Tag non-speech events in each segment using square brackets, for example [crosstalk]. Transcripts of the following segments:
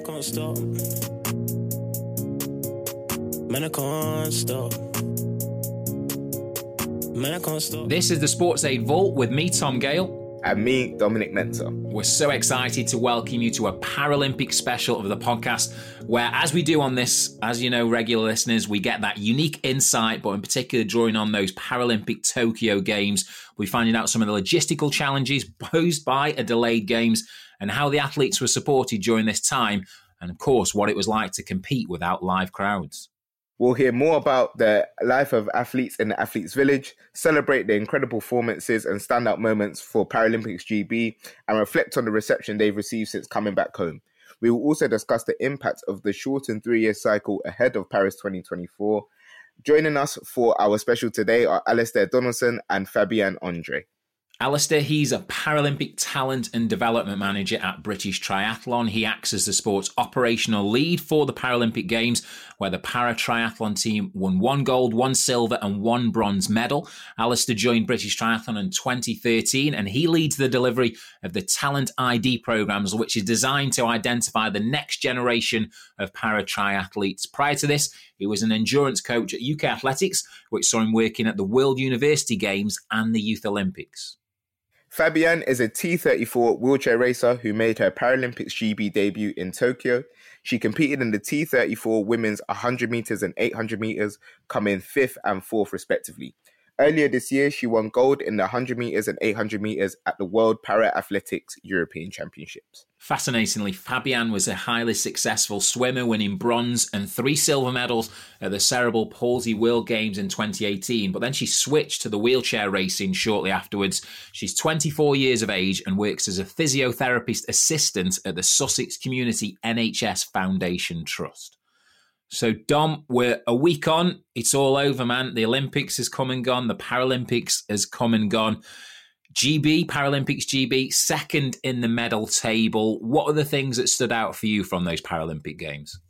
I can't stop. Man, I can't stop. Man, I can't stop. This is the SportsAid Vault with me, Tom Gale. And me, Dominic Mensah. We're so excited to welcome you to a Paralympic special of the podcast, where, as we do on this, as you know, regular listeners, we get that unique insight, but in particular, drawing on those Paralympic Tokyo Games, we're finding out some of the logistical challenges posed by a delayed Games and how the athletes were supported during this time, and of course, what it was like to compete without live crowds. We'll hear more about the life of athletes in the Athletes Village, celebrate the incredible performances and standout moments for Paralympics GB, and reflect on the reception they've received since coming back home. We will also discuss the impact of the shortened three year cycle ahead of Paris 2024. Joining us for our special today are Alasdair Donaldson and Fabienne Andre. Alasdair, he's a Paralympic talent and development manager at British Triathlon. He acts as the sport's operational lead for the Paralympic Games, where the para triathlon team won one gold, one silver, and one bronze medal. Alasdair joined British Triathlon in 2013, and he leads the delivery of the Talent ID programs, which is designed to identify the next generation of para triathletes. Prior to this, he was an endurance coach at UK Athletics, which saw him working at the World University Games and the Youth Olympics. Fabienne is a T34 wheelchair racer who made her Paralympics GB debut in Tokyo. She competed in the T34 women's 100 meters and 800 meters, coming fifth and fourth respectively. Earlier this year, she won gold in the 100 meters and 800 meters at the World Para Athletics European Championships. Fascinatingly, Fabienne was a highly successful swimmer, winning bronze and three silver medals at the Cerebral Palsy World Games in 2018. But then she switched to the wheelchair racing shortly afterwards. She's 24 years of age and works as a physiotherapist assistant at the Sussex Community NHS Foundation Trust. So, Dom, we're a week on. It's all over, man. The Olympics has come and gone. The Paralympics has come and gone. GB, Paralympics GB, second in the medal table. What are the things that stood out for you from those Paralympic Games?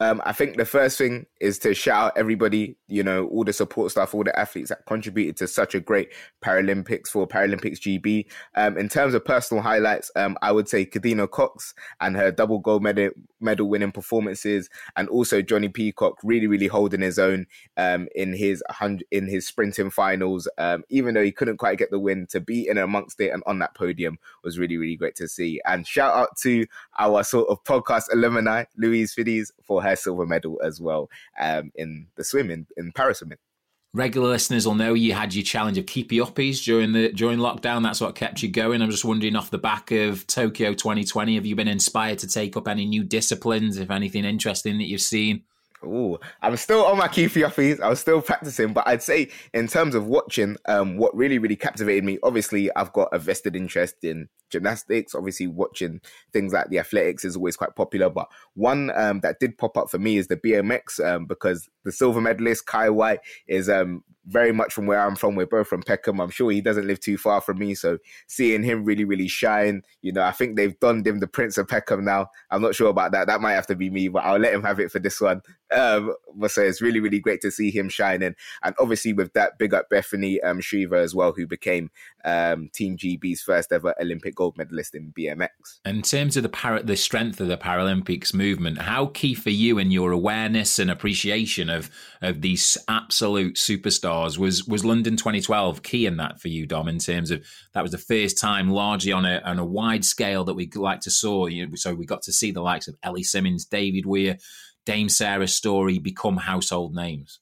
Um, I think the first thing is to shout out everybody, you know, all the support staff, all the athletes that contributed to such a great Paralympics for Paralympics GB. Um, in terms of personal highlights, um, I would say Kadeena Cox and her double gold medal, medal winning performances, and also Jonnie Peacock really, really holding his own um, in his in his sprinting finals. Um, even though he couldn't quite get the win, to be in amongst it and on that podium was really, really great to see. And shout out to our sort of podcast alumni, Louise Fiddy, for her silver medal as well um, in the swim in, para swimming. Regular listeners will know you had your challenge of keepy uppies during the during lockdown. That's what kept you going. I'm just wondering, off the back of Tokyo 2020, have you been inspired to take up any new disciplines? If anything interesting that you've seen? Oh, I'm still on my keepy uppies. I was still practicing, but I'd say in terms of watching, um, what really really captivated me. Obviously, I've got a vested interest in gymnastics. Obviously, watching things like the athletics is always quite popular. But one um, that did pop up for me is the BMX um, because the silver medalist Kye Whyte is um, very much from where I'm from. We're both from Peckham. I'm sure he doesn't live too far from me. So seeing him really, really shine, you know, I think they've donned him the Prince of Peckham now. I'm not sure about that. That might have to be me, but I'll let him have it for this one. Um, but so it's really, really great to see him shining. And obviously with that, big up Bethany um, Shriever as well, who became um, Team GB's first ever Olympic gold medalist in BMX. In terms of the para- the strength of the Paralympics movement, how key for you in your awareness and appreciation of of these absolute superstars was was London 2012 key in that for you, Dom? In terms of that was the first time, largely on a on a wide scale that we like to saw. You know, so we got to see the likes of Ellie Simmonds, David Weir, Dame Sarah Storey become household names.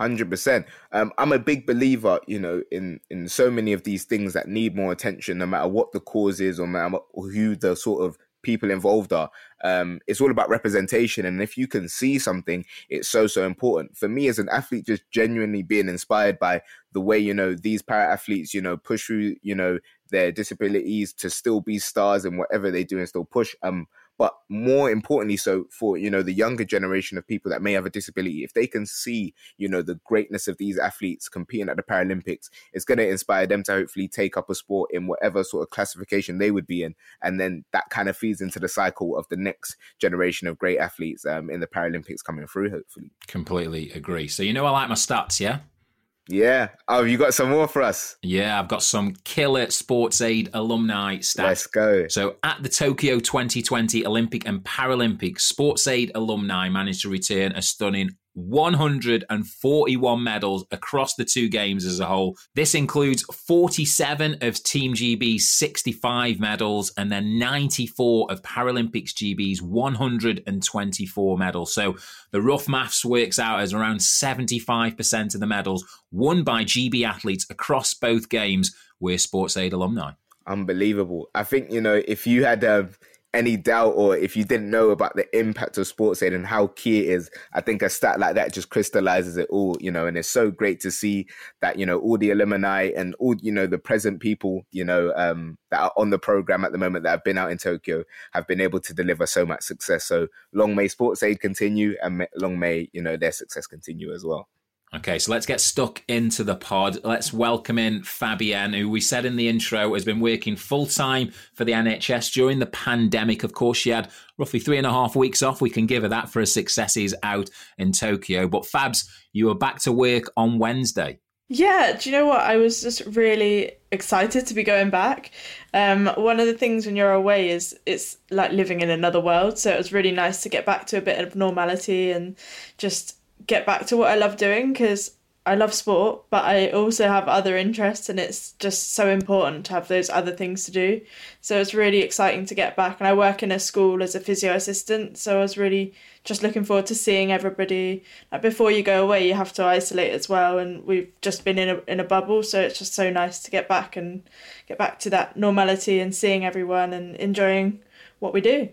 Hundred percent. Um, I'm a big believer, you know, in in so many of these things that need more attention, no matter what the cause is or no matter who the sort of people involved are. Um, it's all about representation, and if you can see something, it's so so important. For me as an athlete, just genuinely being inspired by the way you know these para athletes, you know, push through, you know, their disabilities to still be stars and whatever they do and still push. Um, but more importantly so for you know the younger generation of people that may have a disability if they can see you know the greatness of these athletes competing at the paralympics it's going to inspire them to hopefully take up a sport in whatever sort of classification they would be in and then that kind of feeds into the cycle of the next generation of great athletes um, in the paralympics coming through hopefully. Completely agree. So you know i like my stats yeah Yeah. Oh, you got some more for us? Yeah, I've got some killer SportsAid alumni stats. Let's go. So at the Tokyo 2020 Olympic and Paralympic, SportsAid alumni managed to return a stunning 141 medals across the two games as a whole. This includes 47 of Team GB's 65 medals and then 94 of Paralympics GB's 124 medals. So the rough maths works out as around 75% of the medals won by GB athletes across both games were SportsAid alumni. Unbelievable. I think, you know, if you had. Uh, any doubt or if you didn't know about the impact of SportsAid and how key it is, I think a stat like that just crystallizes it all, you know, and it's so great to see that, you know, all the alumni and all, you know, the present people, you know, um, that are on the program at the moment that have been out in Tokyo have been able to deliver so much success. So long may SportsAid continue and long may, you know, their success continue as well. Okay, so let's get stuck into the pod. Let's welcome in Fabienne, who we said in the intro has been working full time for the NHS during the pandemic. Of course, she had roughly three and a half weeks off. We can give her that for her successes out in Tokyo. But Fabs, you were back to work on Wednesday. Yeah, do you know what? I was just really excited to be going back. Um, one of the things when you're away is it's like living in another world. So it was really nice to get back to a bit of normality and just get back to what I love doing because I love sport, but I also have other interests, and it's just so important to have those other things to do. So it's really exciting to get back. And I work in a school as a physio assistant, so I was really just looking forward to seeing everybody. Like before you go away, you have to isolate as well, and we've just been in a in a bubble, so it's just so nice to get back and get back to that normality and seeing everyone and enjoying what we do.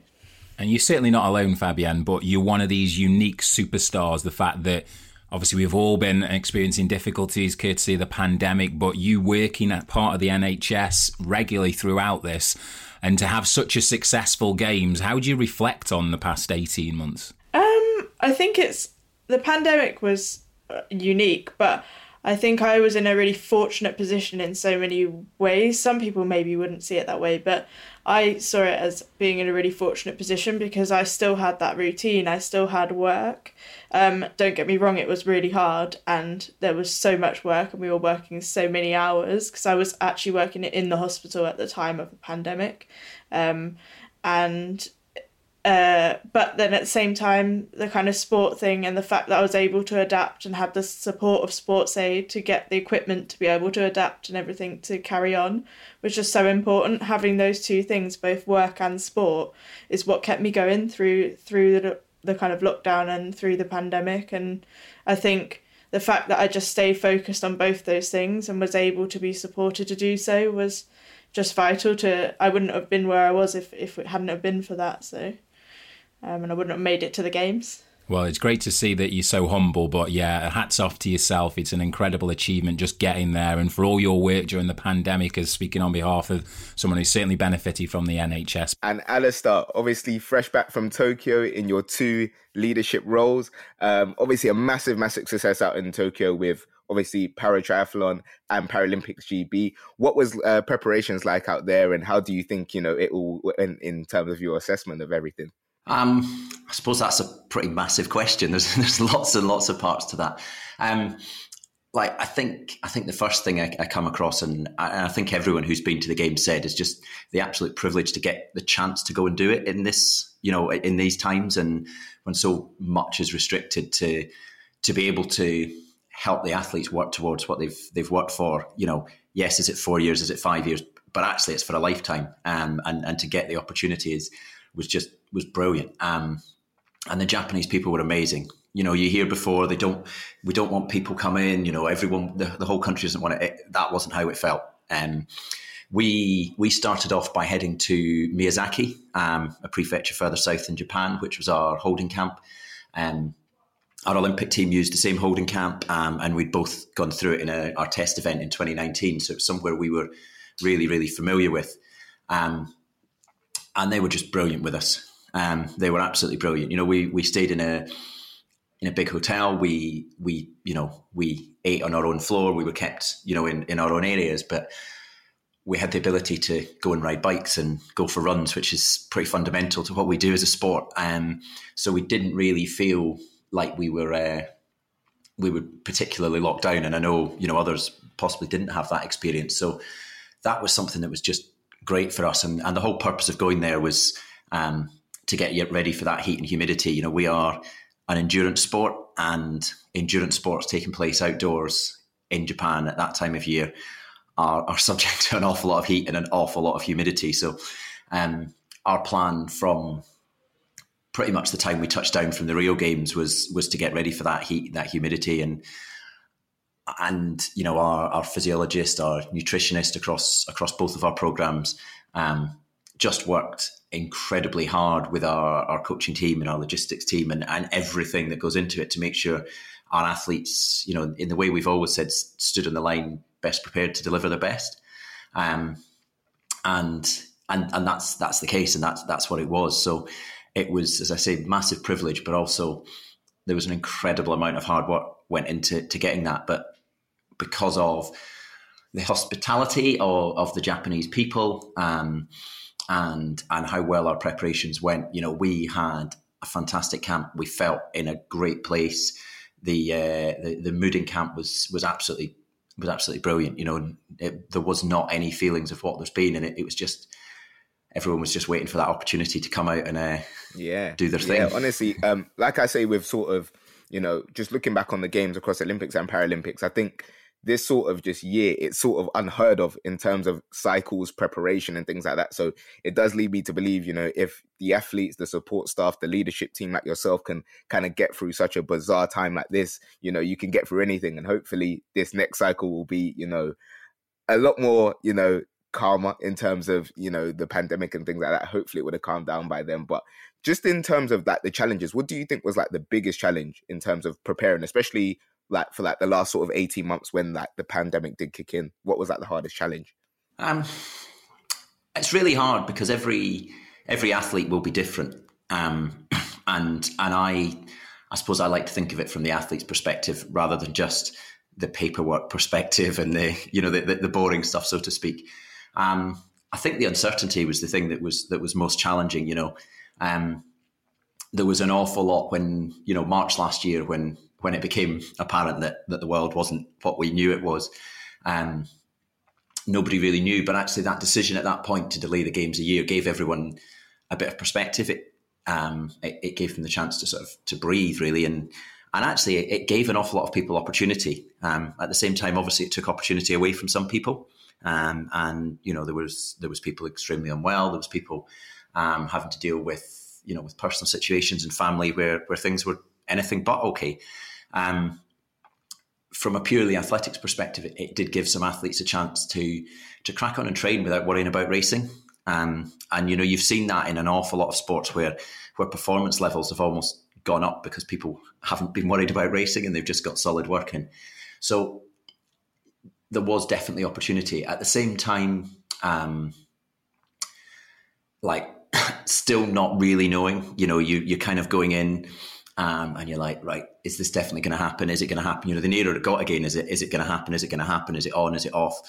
And you're certainly not alone, Fabienne, but you're one of these unique superstars. The fact that obviously we've all been experiencing difficulties courtesy of the pandemic, but you working at part of the NHS regularly throughout this and to have such a successful games, how do you reflect on the past 18 months? Um, I think it's the pandemic was uh, unique, but I think I was in a really fortunate position in so many ways. Some people maybe wouldn't see it that way, but I saw it as being in a really fortunate position because I still had that routine. I still had work. Um, don't get me wrong, it was really hard and there was so much work and we were working so many hours because I was actually working in the hospital at the time of the pandemic. Um, and uh, but then at the same time, the kind of sport thing and the fact that I was able to adapt and have the support of SportsAid to get the equipment to be able to adapt and everything to carry on was just so important. Having those two things, both work and sport, is what kept me going through through the the kind of lockdown and through the pandemic. And I think the fact that I just stayed focused on both those things and was able to be supported to do so was just vital to I wouldn't have been where I was if, if it hadn't have been for that. So um, and I wouldn't have made it to the games. Well, it's great to see that you're so humble, but yeah, hats off to yourself. It's an incredible achievement just getting there and for all your work during the pandemic as speaking on behalf of someone who's certainly benefited from the NHS. And Alasdair, obviously fresh back from Tokyo in your two leadership roles. Um, obviously a massive, massive success out in Tokyo with obviously para triathlon and Paralympics GB. What was uh, preparations like out there and how do you think, you know, it all in, in terms of your assessment of everything? Um, I suppose that's a pretty massive question. [laughs] There's there's lots and lots of parts to that. Um, like I think I think the first thing I, I come across, and I, and I, think everyone who's been to the game said, is just the absolute privilege to get the chance to go and do it in this, you know, in these times, and when so much is restricted to to be able to help the athletes work towards what they've they've worked for. You know, yes, is it four years? Is it five years? But actually, it's for a lifetime, um, and and to get the opportunity is was just was brilliant. Um, and the Japanese people were amazing. You know, you hear before they don't, we don't want people coming. You know, everyone, the, the whole country doesn't want it. it. That wasn't how it felt. Um, we we started off by heading to Miyazaki, um, a prefecture further south in Japan, which was our holding camp. Um, our Olympic team used the same holding camp, um, and we'd both gone through it in a, our test event in 2019. So it was somewhere we were really, really familiar with. Um, and they were just brilliant with us. Um, they were absolutely brilliant. You know, we we stayed in a in a big hotel. We we you know we ate on our own floor. We were kept you know in in our own areas, but we had the ability to go and ride bikes and go for runs, which is pretty fundamental to what we do as a sport. Um, so we didn't really feel like we were uh, we were particularly locked down, and I know you know others possibly didn't have that experience. So that was something that was just great for us, and, and the whole purpose of going there was um, to get you ready for that heat and humidity. You know, we are an endurance sport, and endurance sports taking place outdoors in Japan at that time of year are, are [laughs] subject to an awful lot of heat and an awful lot of humidity. So, um, our plan from pretty much the time we touched down from the Rio Games was was to get ready for that heat, that humidity, and and you know our, our physiologist, our nutritionist across across both of our programs um, just worked incredibly hard with our, our coaching team and our logistics team and, and everything that goes into it to make sure our athletes, you know, in the way we've always said, stood on the line best prepared to deliver their best. Um, and and and that's that's the case, and that's that's what it was. So it was, as I say, massive privilege, but also there was an incredible amount of hard work went into to getting that. But because of the hospitality of, of the Japanese people um, and and how well our preparations went, you know, we had a fantastic camp. We felt in a great place. The uh, the, the mood in camp was was absolutely was absolutely brilliant. You know, it, there was not any feelings of what there's been, and it, it was just everyone was just waiting for that opportunity to come out and uh, yeah do their thing. Yeah, honestly, um, like I say, with sort of you know just looking back on the games across Olympics and Paralympics, I think this sort of just year it's sort of unheard of in terms of cycles preparation and things like that so it does lead me to believe you know if the athletes the support staff the leadership team like yourself can kind of get through such a bizarre time like this you know you can get through anything and hopefully this next cycle will be you know a lot more you know calmer in terms of you know the pandemic and things like that. Hopefully, it would have calmed down by then. But just in terms of like the challenges, what do you think was like the biggest challenge in terms of preparing, especially like for like the last sort of eighteen months when like the pandemic did kick in? What was like the hardest challenge? Um, it's really hard because every every athlete will be different, um, [clears throat] and and I I suppose I like to think of it from the athlete's perspective rather than just the paperwork perspective and the you know the, the, the boring stuff, so to speak. Um, I think the uncertainty was the thing that was that was most challenging. You know, um, there was an awful lot when you know March last year when when it became apparent that that the world wasn't what we knew it was. Um, nobody really knew, but actually that decision at that point to delay the games a year gave everyone a bit of perspective. It um, it, it, gave them the chance to sort of to breathe really and and actually it, gave an awful lot of people opportunity um, at the same time obviously it took opportunity away from some people um, and you know there was there was people extremely unwell. There was people um, having to deal with you know with personal situations and family where where things were anything but okay. Um, from a purely athletics perspective, it, it, did give some athletes a chance to to crack on and train without worrying about racing. Um, and you know you've seen that in an awful lot of sports where where performance levels have almost gone up because people haven't been worried about racing and they've just got solid working. So there was definitely opportunity. At the same time, um, like [coughs] still not really knowing. You know, you you're kind of going in. Um, and you're like, right, is this definitely going to happen? Is it going to happen? You know, the nearer it got again, is it is it going to happen? Is it going to happen? Is it on? Is it off?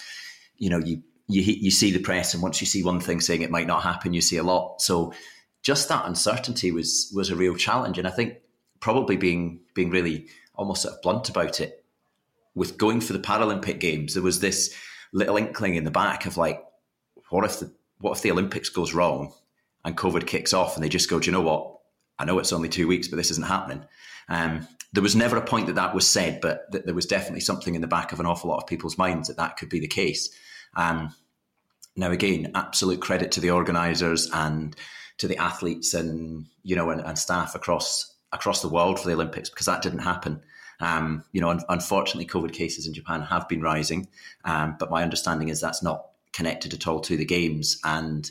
You know, you you you see the press, and once you see one thing saying it might not happen, you see a lot. So just that uncertainty was was a real challenge, and I think probably being being really almost sort of blunt about it with going for the Paralympic Games, there was this little inkling in the back of like, what if the what if the Olympics goes wrong and COVID kicks off and they just go, do you know what? I know it's only two weeks, but this isn't happening. Um, there was never a point that that was said, but th- there was definitely something in the back of an awful lot of people's minds that that could be the case. Um, now, again, absolute credit to the organisers and to the athletes and you know and, and staff across across the world for the Olympics because that didn't happen. Um, you know, un- unfortunately, COVID cases in Japan have been rising, um, but my understanding is that's not connected at all to the games. And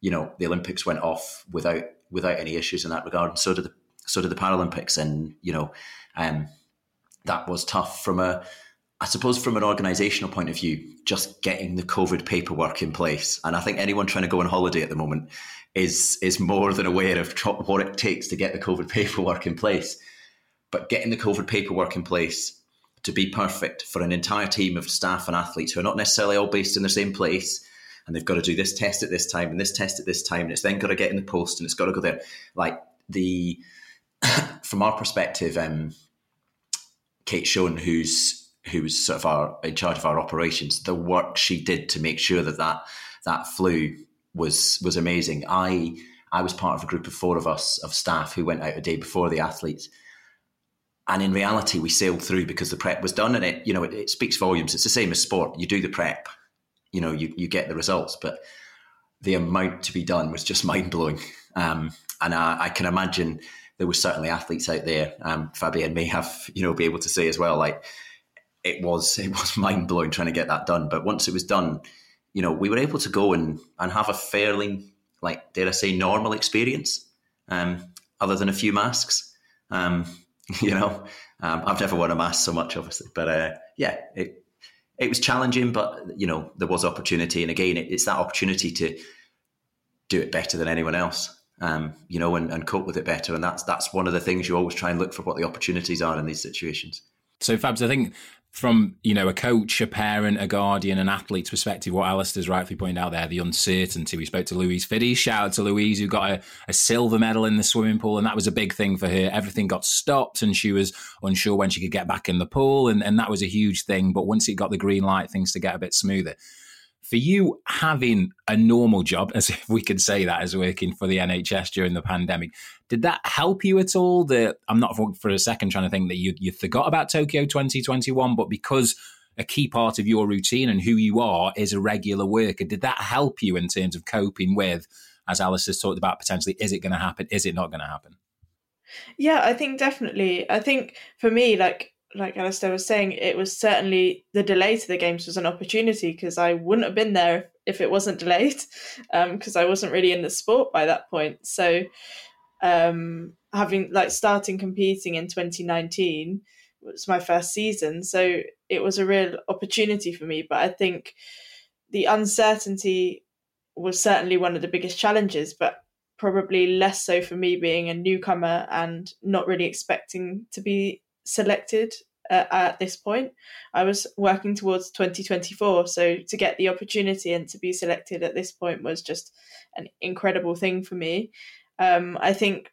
you know, the Olympics went off without without any issues in that regard, and so did the so did the Paralympics. And you know, um, that was tough from a I suppose from an organisational point of view, just getting the COVID paperwork in place, and I think anyone trying to go on holiday at the moment is is more than aware of what it takes to get the COVID [laughs] paperwork in place. But getting the COVID paperwork in place to be perfect for an entire team of staff and athletes who are not necessarily all based in the same place, and they've got to do this test at this time and this test at this time, and it's then got to get in the post and it's got to go there. Like the [coughs] from our perspective, um, Kate Shone, who's who's sort of our in charge of our operations, the work she did to make sure that that that flew was was amazing. I I was part of a group of four of us of staff who went out a day before the athletes. And in reality, we sailed through because the prep was done, and it, you know, it, it speaks volumes. It's the same as sport. You do the prep, you know, you, you get the results, but the amount to be done was just [laughs] mind blowing. Um, and I, I, can imagine there were certainly athletes out there. Um, Fabienne may have, you know, be able to say as well, like it was, [laughs] it was mind blowing trying to get that done. But once it was done, you know, we were able to go and, and have a fairly, like, dare I say, normal experience, um, other than a few masks. Um, [laughs] you know, um, I've never worn a mask so much, obviously, but uh, yeah, it it was challenging, but you know, there was opportunity, and again, it, it's that opportunity to do it better than anyone else. Um, you know, and, and cope with it better, and that's that's one of the things you always try and look for what the opportunities are in these situations. So, Fabs, I think from you know a coach, a parent, a guardian, an athlete's perspective, what Alasdair's rightly pointed out there, the uncertainty. We spoke to Louise Fiddy. Shout out to Louise who got a, a, silver medal in the swimming pool, and that was a big thing for her. Everything got stopped, and she was unsure when she could get back in the pool, and, and that was a huge thing. But once it got the green light, things to get a bit smoother for you having a normal job, as if we could say that as working for the NHS during the pandemic, did that help you at all? That I'm not for, for a second trying to think that you you forgot about Tokyo 2021, but because a key part of your routine and who you are is a regular worker, did that help you in terms of coping with, as Alice has talked about, potentially, is it going to happen? Is it not going to happen? Yeah, I think definitely. I think for me, like like Alasdair was saying, it was certainly the delay to the games was an opportunity because I wouldn't have been there if it wasn't delayed because [laughs] um, I wasn't really in the sport by that point. So um, having like starting competing in 2019 was my first season, so it was a real opportunity for me. But I think the uncertainty was certainly one of the biggest challenges, but probably less so for me being a newcomer and not really expecting to be selected uh, at this point. I was working towards 2024, so to get the opportunity and to be selected at this point was just an incredible thing for me. Um, I think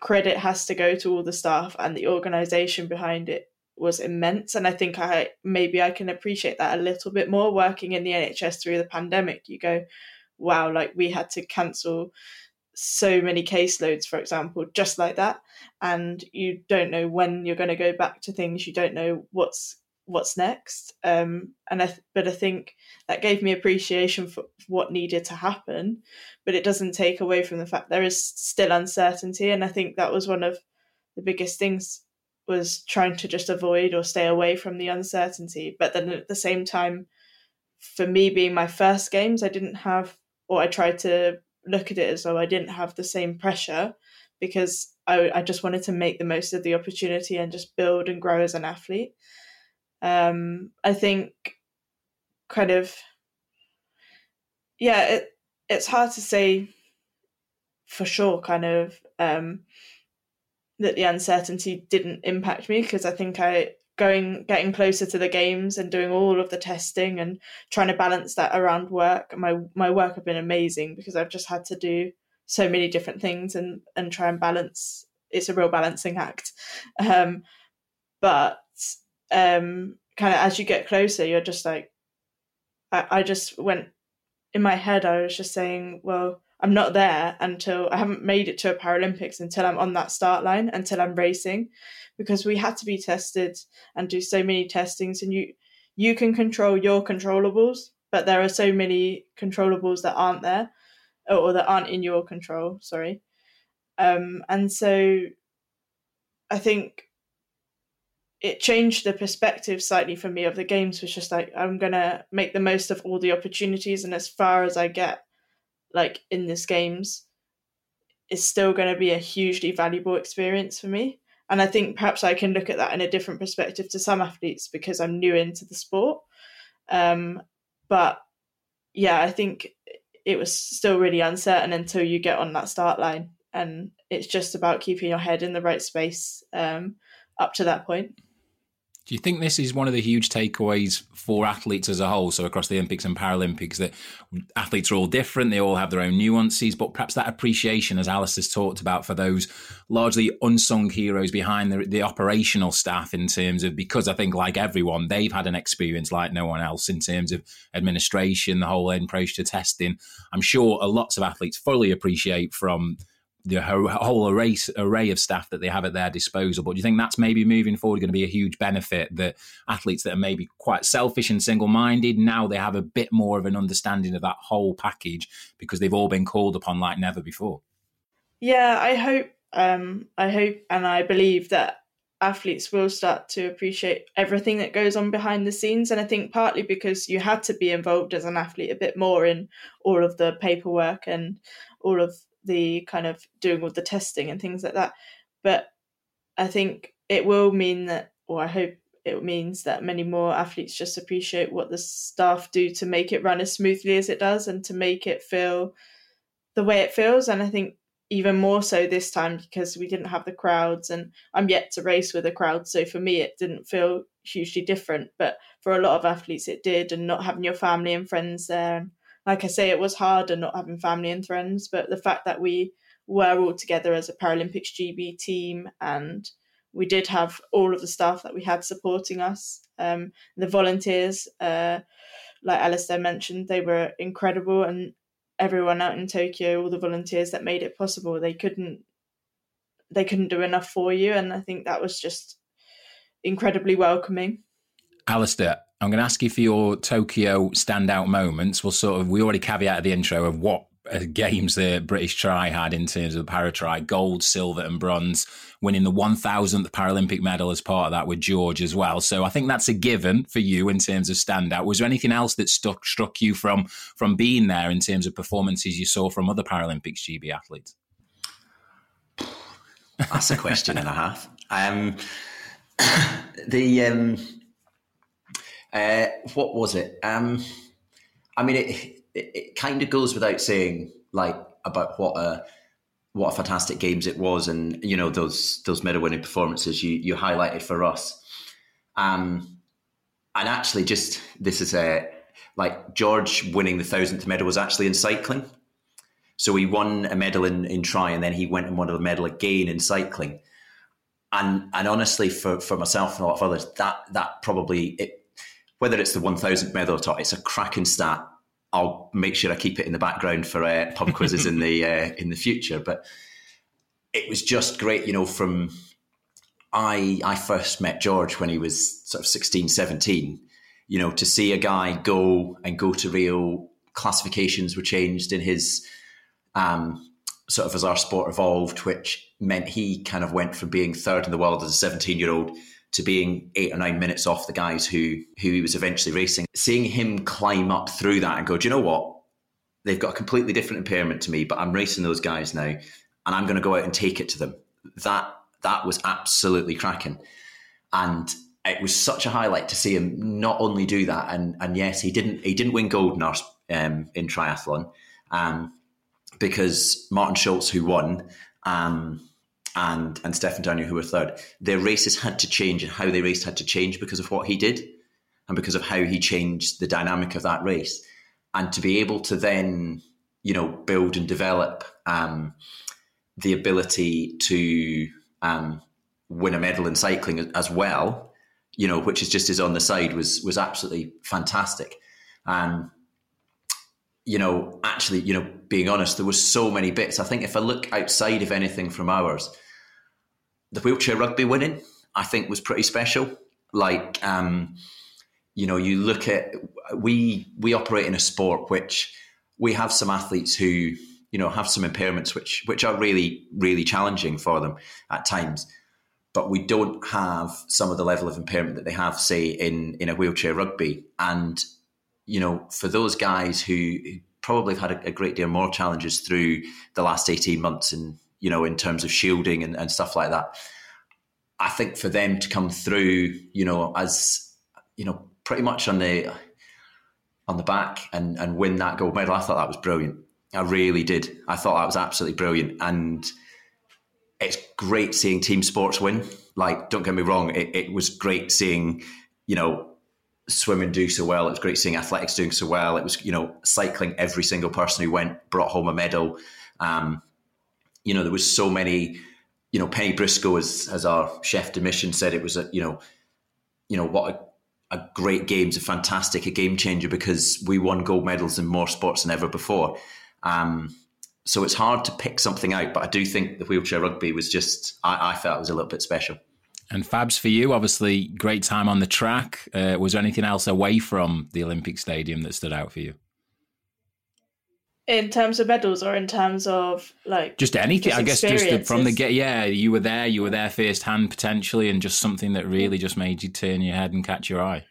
credit has to go to all the staff and the organisation behind it was immense, and I think I maybe I can appreciate that a little bit more working in the NHS through the pandemic. You go, wow, like we had to cancel so many caseloads, for example, just like that, and you don't know when you're going to go back to things. You don't know what's what's next. Um, and I, but I think that gave me appreciation for what needed to happen, but it doesn't take away from the fact there is still uncertainty, and I think that was one of the biggest things was trying to just avoid or stay away from the uncertainty. But then at the same time, for me being my first games, I didn't have, or I tried to look at it as though I didn't have the same pressure because I, I just wanted to make the most of the opportunity and just build and grow as an athlete. Um, I think kind of, yeah, it, it's hard to say for sure, kind of, um, that the uncertainty didn't impact me because I think I going getting closer to the games and doing all of the testing and trying to balance that around work. My my work have been amazing because I've just had to do so many different things and and try and balance. It's a real balancing act. Um but um kind of as you get closer you're just like I, I just went in my head I was just saying well I'm not there until I haven't made it to a Paralympics until I'm on that start line, until I'm racing, because we had to be tested and do so many testings. And you you can control your controllables, but there are so many controllables that aren't there, or that aren't in your control. Sorry, um, and so I think it changed the perspective slightly for me of the games. Was just like I'm gonna make the most of all the opportunities, and as far as I get like in this games is still going to be a hugely valuable experience for me. And I think perhaps I can look at that in a different perspective to some athletes because I'm new into the sport. Um, but yeah, I think it was still really uncertain until you get on that start line. And it's just about keeping your head in the right space um, up to that point. Do you think this is one of the huge takeaways for athletes as a whole? So across the Olympics and Paralympics, that athletes are all different, they all have their own nuances, but perhaps that appreciation, as Alice has talked about, for those largely unsung heroes behind the, the operational staff in terms of because I think like everyone, they've had an experience like no one else in terms of administration, the whole approach to testing. I'm sure lots of athletes fully appreciate from the whole array array of staff that they have at their disposal. But do you think that's maybe moving forward going to be a huge benefit that athletes that are maybe quite selfish and single minded now they have a bit more of an understanding of that whole package because they've all been called upon like never before. Yeah, I hope. Um, I hope and I believe that athletes will start to appreciate everything that goes on behind the scenes. And I think partly because you had to be involved as an athlete a bit more in all of the paperwork and all of the kind of doing all the testing and things like that. But I think it will mean that, or I hope it means that many more athletes just appreciate what the staff do to make it run as smoothly as it does and to make it feel the way it feels. And I think even more so this time because we didn't have the crowds and I'm yet to race with a crowd. So for me, it didn't feel hugely different. But for a lot of athletes, it did. And not having your family and friends there. And like I say, it was harder not having family and friends, but the fact that we were all together as a Paralympics GB team and we did have all of the staff that we had supporting us. Um, the volunteers, uh, like Alasdair mentioned, they were incredible, and everyone out in Tokyo, all the volunteers that made it possible, they couldn't they couldn't do enough for you, and I think that was just incredibly welcoming. Alasdair, I'm going to ask you for your Tokyo standout moments. We'll sort of, we already caveated the intro of what uh, [laughs] games the British tri had in terms of the para tri gold, silver, and bronze, winning the 1000th Paralympic medal as part of that with George as well. So I think that's a given for you in terms of standout. Was there anything else that stuck struck you from from being there in terms of performances you saw from other Paralympics GB athletes? That's a question and a half. Um, [coughs] the um, uh, what was it? Um, I mean, it, it, it kind of goes without saying, like about what a what a fantastic games it was, and you know those those medal winning performances you you highlighted for us. Um, and actually, just this is a like George winning the thousandth medal was actually in cycling. So he won a medal in, in tri, and then he went and won a medal again in cycling. And and honestly, for, for myself and a lot of others, that that probably it whether it's the 1000th medal or not, it's a cracking stat. I'll make sure I keep it in the background for uh, pub [laughs] quizzes in the uh, in the future. But it was just great, you know. From I I first met George when he was sort of 16, 17. You know, to see a guy go and go to Rio, classifications were changed in his um, sort of as our sport evolved, which meant he kind of went from being third in the world as a 17 year old to being eight or nine minutes off the guys who who he was eventually racing. Seeing him climb up through that and go, do you know what? They've got a completely different impairment to me, but I'm racing those guys now, and I'm going to go out and take it to them. That that was absolutely cracking, and it was such a highlight to see him not only do that, and and yes, he didn't he didn't win gold in our um, in triathlon, um, because Martin Schulz who won, um, and and Stefan Daniel, who were third, their races had to change and how they raced had to change because of what he did and because of how he changed the dynamic of that race. And to be able to then, you know, build and develop um, the ability to um, win a medal in cycling as well, you know, which is just as on the side was was absolutely fantastic. Um, you know, actually, you know, being honest, there was so many bits. I think if I look outside of anything from ours, the wheelchair rugby winning, I think, was pretty special. Like, um, you know, you look at we we operate in a sport which we have some athletes who you know have some impairments which which are really really challenging for them at times but we don't have some of the level of impairment that they have say in in a wheelchair rugby and you know for those guys who, probably have had a, a, great deal more challenges through the last 18 months and you know, in terms of shielding and, and stuff like that. I think for them to come through, you know, as you know, pretty much on the on the back and and win that gold medal, I thought that was brilliant. I really did. I thought that was absolutely brilliant, and it's great seeing team sports win. Like, don't get me wrong, it, it was great seeing, you know, swimming do so well. It was great seeing athletics doing so well. It was, you know, cycling. Every single person who went brought home a medal. Um, you know, there was so many. You know, Penny Briscoe, as as our chef de mission said, it was a you know, you know what a, a great games, a fantastic, a game changer because we won gold medals in more sports than ever before. Um, so it's hard to pick something out, but I do think the wheelchair rugby was just I, I felt it was a little bit special. And Fabs, for you, obviously, great time on the track. Uh, was there anything else away from the Olympic Stadium that stood out for you? In terms of medals, or in terms of like just anything, just I guess, just from the get. Yeah, you were there, you were there firsthand potentially, and just something that really just made you turn your head and catch your eye.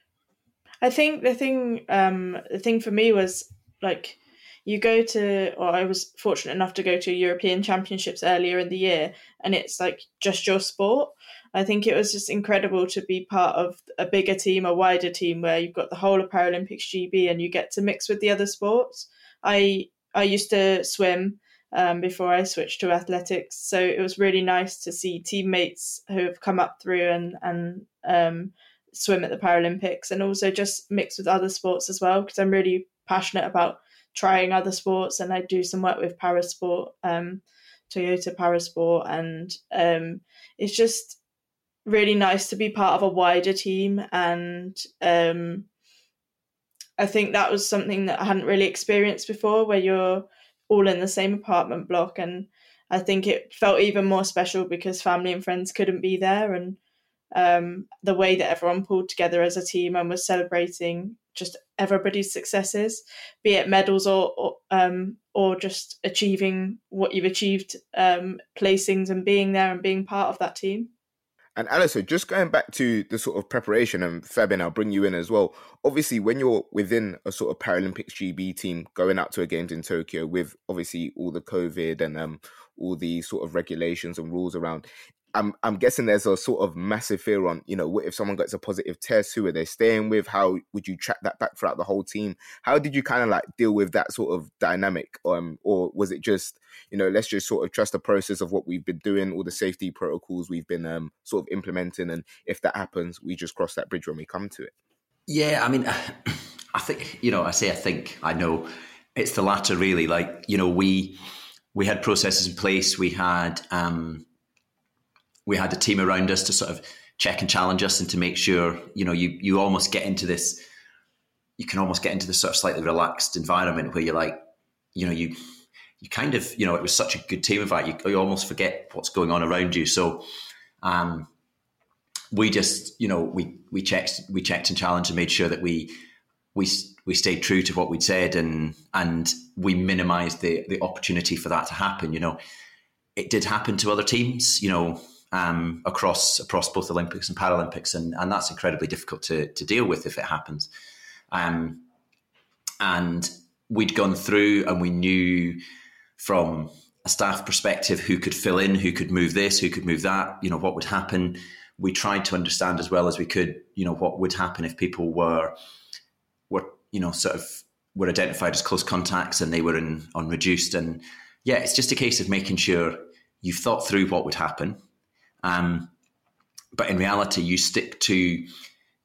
I think the thing, um, the thing for me was like you go to, or I was fortunate enough to go to European Championships earlier in the year, and it's like just your sport. I think it was just incredible to be part of a bigger team, a wider team where you've got the whole of Paralympics GB and you get to mix with the other sports. I I used to swim um, before I switched to athletics, so it was really nice to see teammates who have come up through and and um, swim at the Paralympics, and also just mix with other sports as well because I'm really passionate about trying other sports, and I do some work with Parasport, um, Toyota Parasport, and um, it's just really nice to be part of a wider team and um, I think that was something that I hadn't really experienced before, where you're all in the same apartment block. And I think it felt even more special because family and friends couldn't be there. And um, the way that everyone pulled together as a team and was celebrating just everybody's successes, be it medals or or, um, or just achieving what you've achieved, um, placings and being there and being part of that team. And Alyssa, just going back to the sort of preparation, and Fabienne, I'll bring you in as well. Obviously, when you're within a sort of Paralympics GB team going out to a games in Tokyo with obviously all the COVID and um, all the sort of regulations and rules around, I'm I'm guessing there's a sort of massive fear on, you know, what if someone gets a positive test, who are they staying with? How would you track that back throughout the whole team? How did you kind of like deal with that sort of dynamic? Um, or was it just, you know, let's just sort of trust the process of what we've been doing, all the safety protocols we've been um sort of implementing, and if that happens, we just cross that bridge when we come to it. Yeah, I mean, [sighs] I think you know, I say I think I know it's the latter really. Like you know, we we had processes in place. We had um we had a team around us to sort of check and challenge us and to make sure you know you you almost get into this you can almost get into this sort of slightly relaxed environment where you're like you know you you kind of you know it was such a good team environment you, you almost forget what's going on around you. So um we just you know we we checked we checked and challenged and made sure that we we we stayed true to what we'd said and and we minimized the the opportunity for that to happen you know. It did happen to other teams you know um, across across both Olympics and Paralympics, and and that's incredibly difficult to to deal with if it happens. Um, and we'd gone through, and we knew from a staff perspective who could fill in, who could move this, who could move that. You know what would happen. We tried to understand as well as we could. You know what would happen if people were were you know sort of were identified as close contacts and they were in on reduced and yeah it's just a case of making sure you've thought through what would happen um, but in reality, you stick to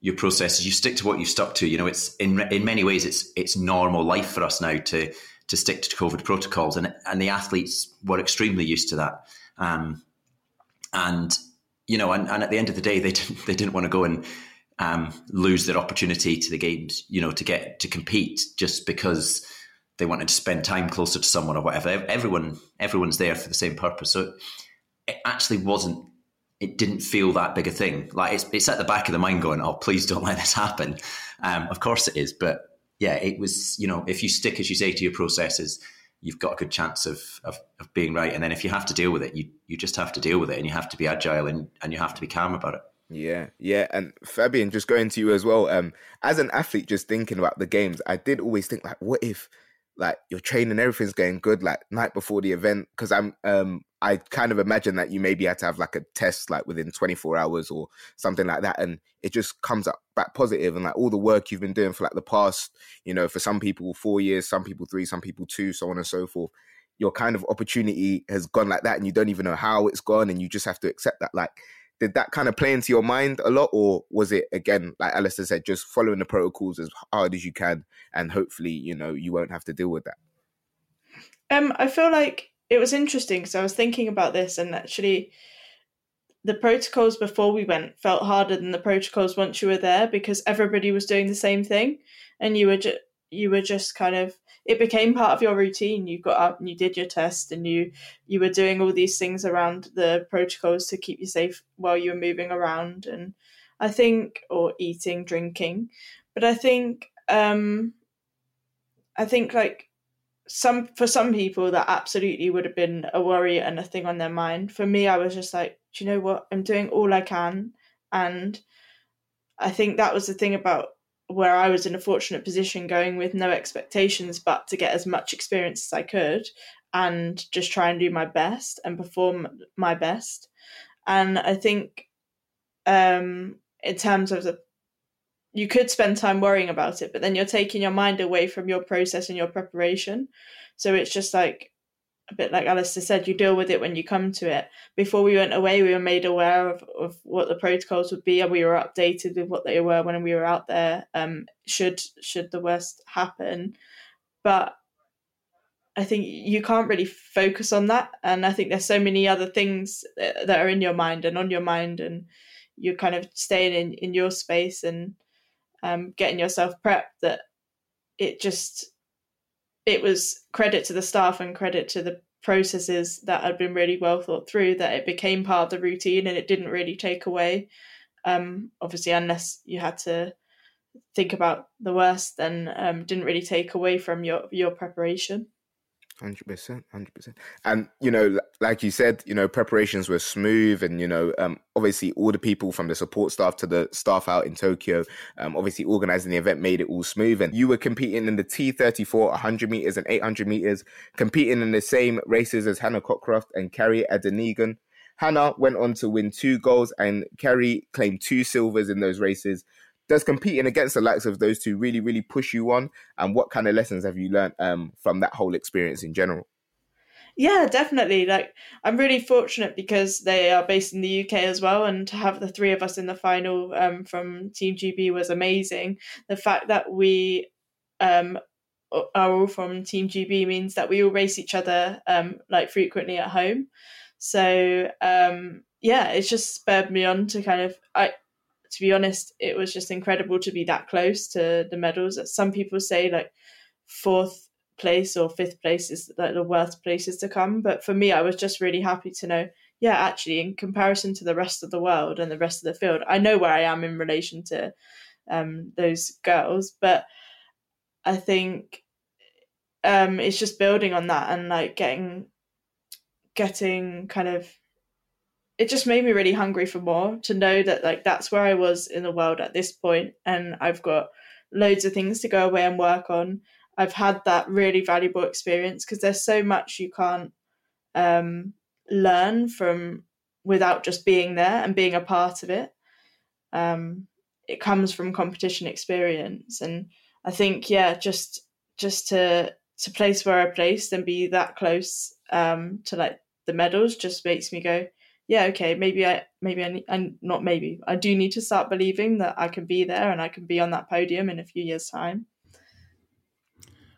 your processes. You stick to what you've stuck to. You know, it's in in many ways, it's it's normal life for us now to to stick to COVID protocols, and and the athletes were extremely used to that. Um, and you know, and, and at the end of the day, they [laughs] didn't they didn't want to go and um, lose their opportunity to the games. You know, to get to compete just because they wanted to spend time closer to someone or whatever. Everyone everyone's there for the same purpose. So it actually wasn't it didn't feel that big a thing. Like it's, it's at the back of the mind going, oh, please don't [laughs] let this happen. Um, of course it is. But yeah, it was, you know, if you stick, as you say, to your processes, you've got a good chance of, of, of being right. And then if you have to deal with it, you, you just have to deal with it and you have to be agile and, and you have to be calm about it. Yeah, yeah, and Fabienne, just going to you as well. Um, as an athlete, just thinking about the games, I did always think like, what if, like, your training, everything's going good, like night before the event? Because I'm, um, I kind of imagine that you maybe had to have like a test like within 24 hours or something like that. And it just comes up back positive and like all the work you've been doing for like the past, you know, for some people four years, some people three, some people two, so on and so forth. Your kind of opportunity has gone like that and you don't even know how it's gone and you just have to accept that like did that kind of play into your mind a lot, or was it again, like Alasdair said, just following the protocols as hard as you can, and hopefully, you know, you won't have to deal with that? Um, I feel like it was interesting because I was thinking about this, and actually, the protocols before we went felt harder than the protocols once you were there because everybody was doing the same thing, and you were just you were just kind of it became part of your routine. You got up and you did your test and you you were doing all these things around the protocols to keep you safe while you were moving around and i think or eating drinking. But i think um i think like some for some people that absolutely would have been a worry and a thing on their mind. For me i was just like do you know what? I'm doing all i can. And i think that was the thing about where I was in a fortunate position going with no expectations but to get as much experience as I could and just try and do my best and perform my best. And I think um, in terms of the you could spend time worrying about it, but then you're taking your mind away from your process and your preparation. So it's just like a bit like Alasdair said, you deal with it when you come to it. Before we went away, we were made aware of, of what the protocols would be, and we were updated with what they were when we were out there. Um, should should the worst happen, but I think you can't really focus on that, and I think there's so many other things that are in your mind and on your mind, and you're kind of staying in in your space and um, getting yourself prepped that it just it was credit to the staff and credit to the processes that had been really well thought through that it became part of the routine and it didn't really take away. Um, obviously unless you had to think about the worst then um, didn't really take away from your your preparation Hundred percent, hundred percent. And you know, like you said, you know, preparations were smooth, and you know, um, obviously all the people from the support staff to the staff out in Tokyo, um, obviously organizing the event made it all smooth. And you were competing in the T thirty four, hundred meters and eight hundred meters, competing in the same races as Hannah Cockcroft and Kare Adenegan. Hannah went on to win two golds, and Kare claimed two silvers in those races does competing against the likes of those two really, really push you on? And what kind of lessons have you learned um, from that whole experience in general? Yeah, definitely. Like, I'm really fortunate because they are based in the UK as well, and to have the three of us in the final um, from Team GB was amazing. The fact that we um, are all from Team GB means that we all race each other um, like frequently at home. So um, yeah, it's just spurred me on to kind of I to be honest, it was just incredible to be that close to the medals. Some people say like fourth place or fifth place is like the worst places to come, but for me, I was just really happy to know. Yeah, actually, in comparison to the rest of the world and the rest of the field, I know where I am in relation to um, those girls, but I think um, it's just building on that and like getting getting kind of it just made me really hungry for more to know that like that's where I was in the world at this point and I've got loads of things to go away and work on. I've had that really valuable experience because there's so much you can't um, learn from without just being there and being a part of it. Um, it comes from competition experience, and I think yeah, just just to to place where I placed and be that close um, to like the medals just makes me go, yeah, okay, maybe I, maybe I, I'm not maybe I do need to start believing that I can be there and I can be on that podium in a few years' time.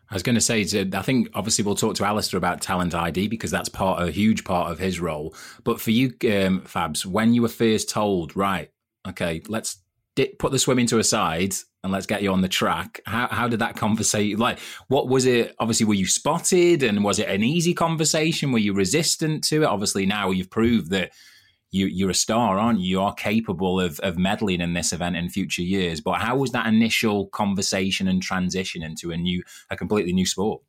I was going to say, I think obviously we'll talk to Alasdair about talent ID because that's part a huge part of his role. But for you, um, Fabs, when you were first told, right, okay, let's put the swimming to a side and let's get you on the track. How how did that conversation like? What was it? Obviously, were you spotted, and was it an easy conversation? Were you resistant to it? Obviously, now you've proved that you you're a star, aren't you? You are capable of of medalling in this event in future years. But how was that initial conversation and transition into a new, a completely new sport?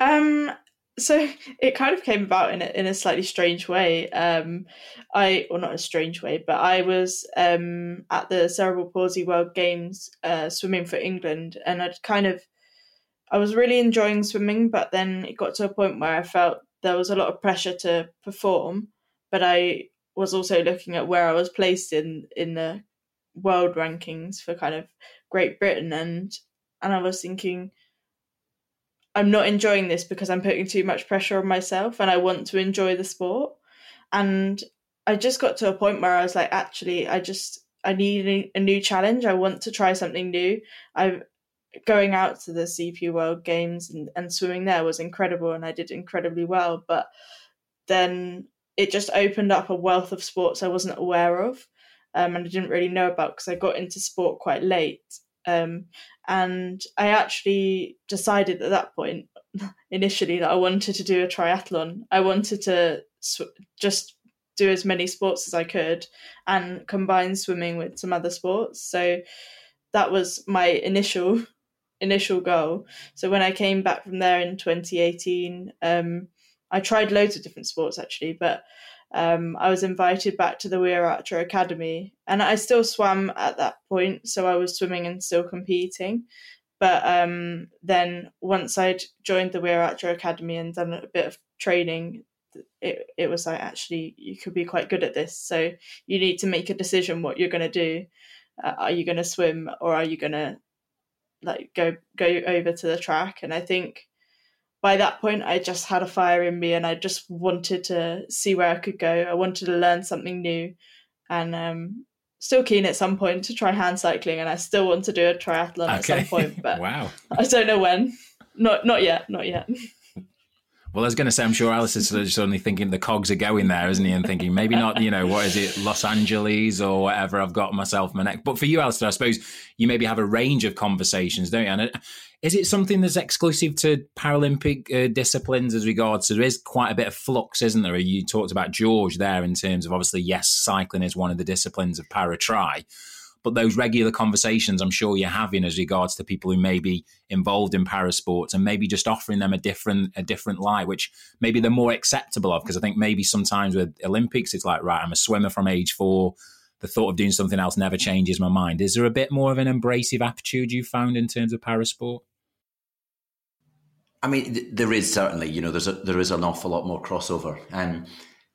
Um, so it kind of came about in a, in a slightly strange way. Um, I, or not a strange way, but I was um, at the Cerebral Palsy World Games uh, swimming for England, and I'd kind of, I was really enjoying swimming, but then it got to a point where I felt there was a lot of pressure to perform, but I was also looking at where I was placed in in the world rankings for kind of Great Britain, and and I was thinking I'm not enjoying this because I'm putting too much pressure on myself and I want to enjoy the sport. And I just got to a point where I was like, actually, I just I need a new challenge. I want to try something new. I going out to the CP World Games and, and swimming there was incredible, and I did incredibly well. But then it just opened up a wealth of sports I wasn't aware of, um, and I didn't really know about because I got into sport quite late. Um, and I actually decided at that point, [laughs] initially, that I wanted to do a triathlon. I wanted to sw- just do as many sports as I could and combine swimming with some other sports. So that was my initial [laughs] initial goal. So when I came back from there in 2018, um, I tried loads of different sports actually, but um, I was invited back to the Weir Archer Academy, and I still swam at that point, so I was swimming and still competing. But um, then once I'd joined the Weir Archer Academy and done a bit of training, it it was like actually you could be quite good at this. So you need to make a decision what you're going to do. Uh, are you going to swim or are you going to like go go over to the track? And I think by that point I just had a fire in me and I just wanted to see where I could go. I wanted to learn something new and um still keen at some point to try hand cycling and I still want to do a triathlon okay. at some point [laughs] but wow. I don't know when. Not not yet, not yet. [laughs] Well, I was going to say, I'm sure Alice is just only thinking the cogs are going there, isn't he? And thinking maybe not, you know, what is it, Los Angeles or whatever I've got myself my neck. But for you, Alasdair, I suppose you maybe have a range of conversations, don't you? And uh, is it something that's exclusive to Paralympic uh, disciplines as regards? So there is quite a bit of flux, isn't there? You talked about George there in terms of obviously, yes, cycling is one of the disciplines of para tri but those regular conversations I'm sure you're having as regards to people who may be involved in parasports and maybe just offering them a different a different light, which maybe they're more acceptable of. Because I think maybe sometimes with Olympics, it's like, right, I'm a swimmer from age four. The thought of doing something else never changes my mind. Is there a bit more of an embracive attitude you found in terms of parasport? I mean, there is certainly, you know, there's a, there is an awful lot more crossover, and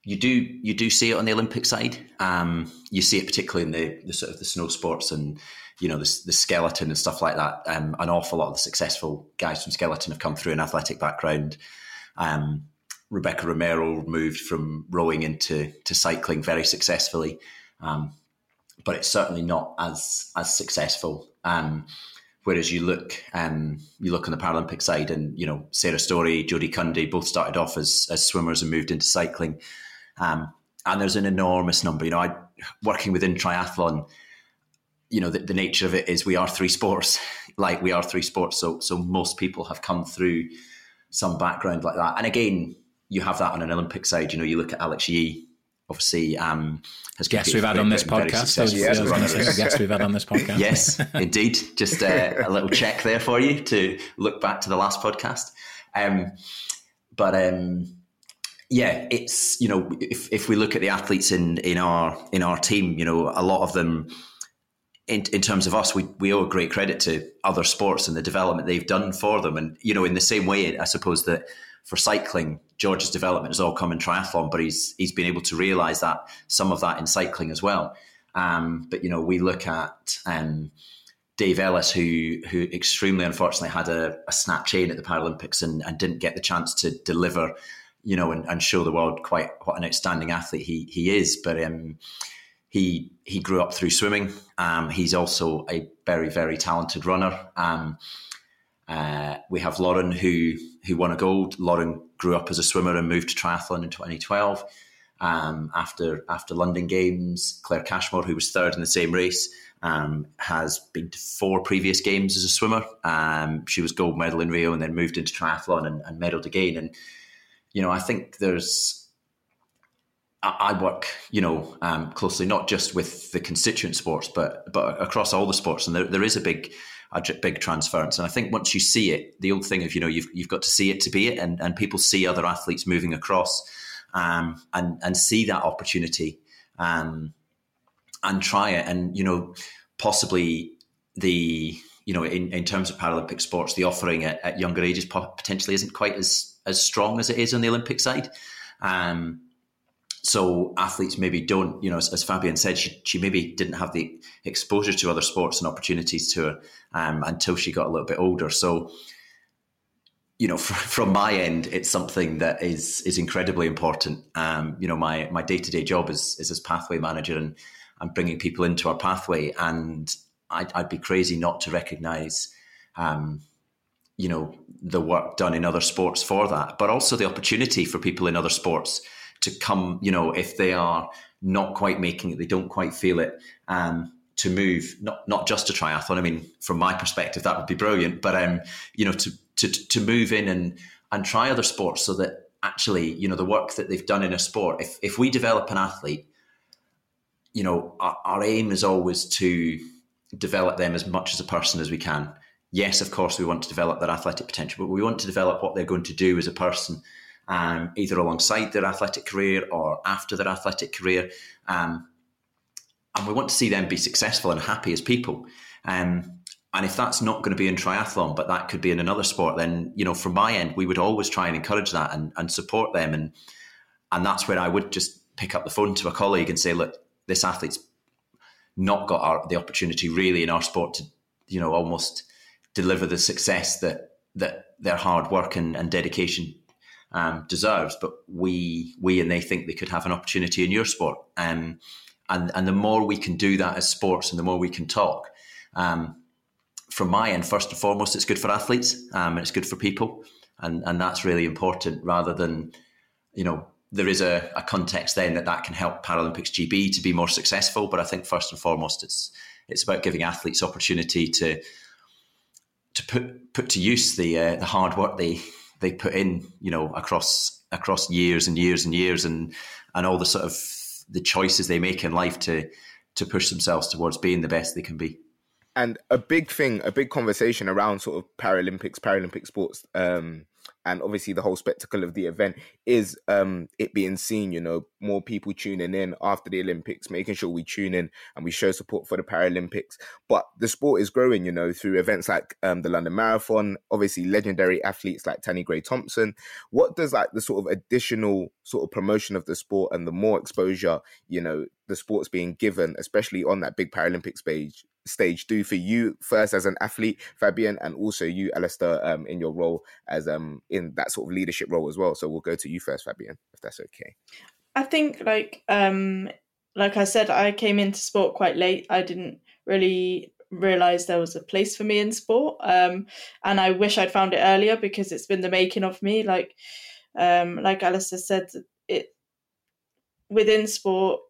you do you do see it on the Olympic side. Um, you see it particularly in the, the sort of the snow sports and you know the, the skeleton and stuff like that. Um, an awful lot of the successful guys from skeleton have come through an athletic background. Um, Rebecca Romero moved from rowing into to cycling very successfully, um, but it's certainly not as as successful. Um, whereas you look um, you look on the Paralympic side, and you know Sarah Storey, Jody Cundy both started off as as swimmers and moved into cycling. Um, and there's an enormous number. You know, I working within triathlon. You know, the, the nature of it is we are three sports. [laughs] like we are three sports, so so most people have come through some background like that. And again, you have that on an Olympic side. You know, you look at Alex Yee, obviously um, has guests we've had on this podcast. Yes, guests we've had on this podcast. yes, indeed. Just uh, a little check there for you to look back to the last podcast. Um, but um, yeah, it's you know if if we look at the athletes in in our in our team, you know, a lot of them. In, in terms of us, we, we owe great credit to other sports and the development they've done for them. And, you know, in the same way, I suppose that for cycling, George's development has all come in triathlon, but he's he's been able to realise that some of that in cycling as well. Um, but you know, we look at um, Dave Ellis, who who extremely unfortunately had a, a snap chain at the Paralympics and, and, didn't get the chance to deliver you know, and, and show the world quite what an outstanding athlete he he is. But um, he he grew up through swimming. Um, he's also a very very talented runner. Um, uh, we have Lauren who who won a gold. Lauren grew up as a swimmer and moved to triathlon in 2012. Um, after after London Games, Claire Cashmore, who was third in the same race, um, has been to four previous games as a swimmer. Um, she was gold medal in Rio and then moved into triathlon and, and medaled again. And you know, I think there's I work, you know, um, closely not just with the constituent sports, but but across all the sports, and there, there is a big a big transference. And I think once you see it, the old thing of you know you've you've got to see it to be it, and and people see other athletes moving across, um, and and see that opportunity, um, and try it, and you know, possibly the you know in, in terms of Paralympic sports, the offering at, at younger ages potentially isn't quite as as strong as it is on the Olympic side. Um, so athletes maybe don't, you know, as, as, Fabienne said, she, she maybe didn't have the exposure to other sports and opportunities to her um, until she got a little bit older. So, you know, [laughs] from my end, it's something that is is incredibly important. Um, you know, my my day to day job is is as pathway manager, and I'm bringing people into our pathway, and I'd, I'd be crazy not to recognise, um, you know, the work done in other sports for that, but also the opportunity for people in other sports to come. You know, if they are not quite making it, they don't quite feel it. Um, to move not not just to triathlon. I mean, from my perspective, that would be brilliant. But um, you know, to to to move in and and try other sports so that actually, you know, the work that they've done in a sport. If if we develop an athlete, you know, our, our aim is always to develop them as much as a person as we can. Yes, of course, we want to develop their athletic potential, but we want to develop what they're going to do as a person, um, either alongside their athletic career or after their athletic career. Um, and we want to see them be successful and happy as people. Um, and if that's not going to be in triathlon, but that could be in another sport, then you know, from my end, we would always try and encourage that and, and support them. And and that's where I would just pick up the phone to a colleague and say, look, this athlete's not got our, the opportunity really in our sport to, you know, almost deliver the success that that their hard work and, and dedication um, deserves. But we we and they think they could have an opportunity in your sport. Um, and and the more we can do that as sports, and the more we can talk. Um, from my end, first and foremost, it's good for athletes um, and it's good for people, and and that's really important. Rather than, you know, there is a, a context then that that can help Paralympics GB to be more successful. But I think first and foremost, it's it's about giving athletes opportunity to to put put to use the uh, the hard work they they put in, you know, across across years and years and years, and and all the sort of the choices they make in life to to push themselves towards being the best they can be. And a big thing, a big conversation around sort of Paralympics, Paralympic sports, um, and obviously the whole spectacle of the event is um, it being seen. You know, more people tuning in after the Olympics, making sure we tune in and we show support for the Paralympics. But the sport is growing. You know, through events like um, the London Marathon, obviously legendary athletes like Tanni Grey-Thompson. What does like the sort of additional sort of promotion of the sport and the more exposure, you know, the sport's being given, especially on that big Paralympic stage, stage do for you first as an athlete, Fabienne, and also you, Alasdair, um, in your role as um in that sort of leadership role as well. So we'll go to you first, Fabienne, if that's okay. I think like um like I said, I came into sport quite late. I didn't really realize there was a place for me in sport. Um and I wish I'd found it earlier because it's been the making of me. Like um like Alasdair said, it within sport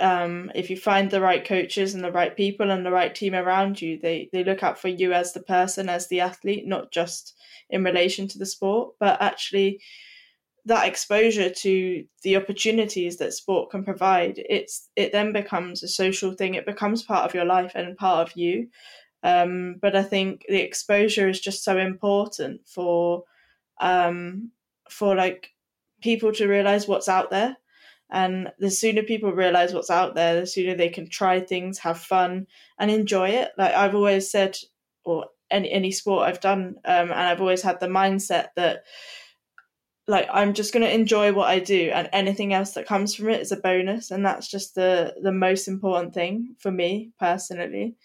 um, if you find the right coaches and the right people and the right team around you, they they look out for you as the person, as the athlete, not just in relation to the sport, but actually that exposure to the opportunities that sport can provide. It's it then becomes a social thing. It becomes part of your life and part of you. Um, but I think the exposure is just so important for um, for like people to realize what's out there and the sooner people realize what's out there, the sooner they can try things, have fun, and enjoy it. Like I've always said, or any any sport I've done, um, and I've always had the mindset that like I'm just going to enjoy what I do, and anything else that comes from it is a bonus, and that's just the the most important thing for me personally.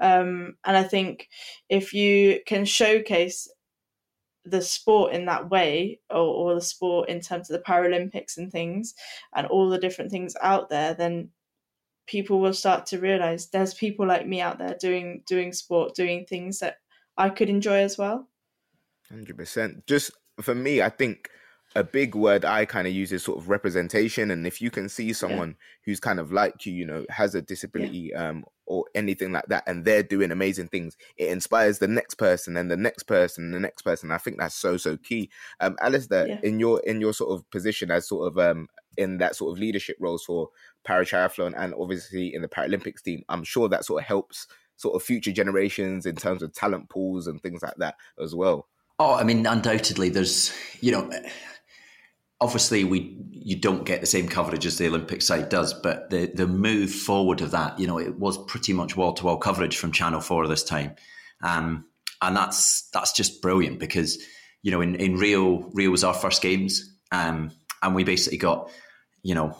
Um, and I think if you can showcase the sport in that way or, or the sport in terms of the paralympics and things and all the different things out there then people will start to realize there's people like me out there doing doing sport doing things that i could enjoy as well 100% just for me i think a big word I kind of use is sort of representation. And if you can see someone yeah. who's kind of like you, you know, has a disability yeah. um, or anything like that, and they're doing amazing things, it inspires the next person and the next person and the next person. I think that's so so key. Um, Alasdair, yeah. in your in your sort of position as sort of um in that sort of leadership roles for paratriathlon and obviously in the Paralympics team, I'm sure that sort of helps sort of future generations in terms of talent pools and things like that as well. Oh, I mean, undoubtedly, there's you know obviously we you don't get the same coverage as the Olympic side does, but the the move forward of that, you know, it was pretty much wall to wall coverage from Channel Four this time, um, and that's that's just brilliant because you know in in Rio Rio was our first games, um, and we basically got you know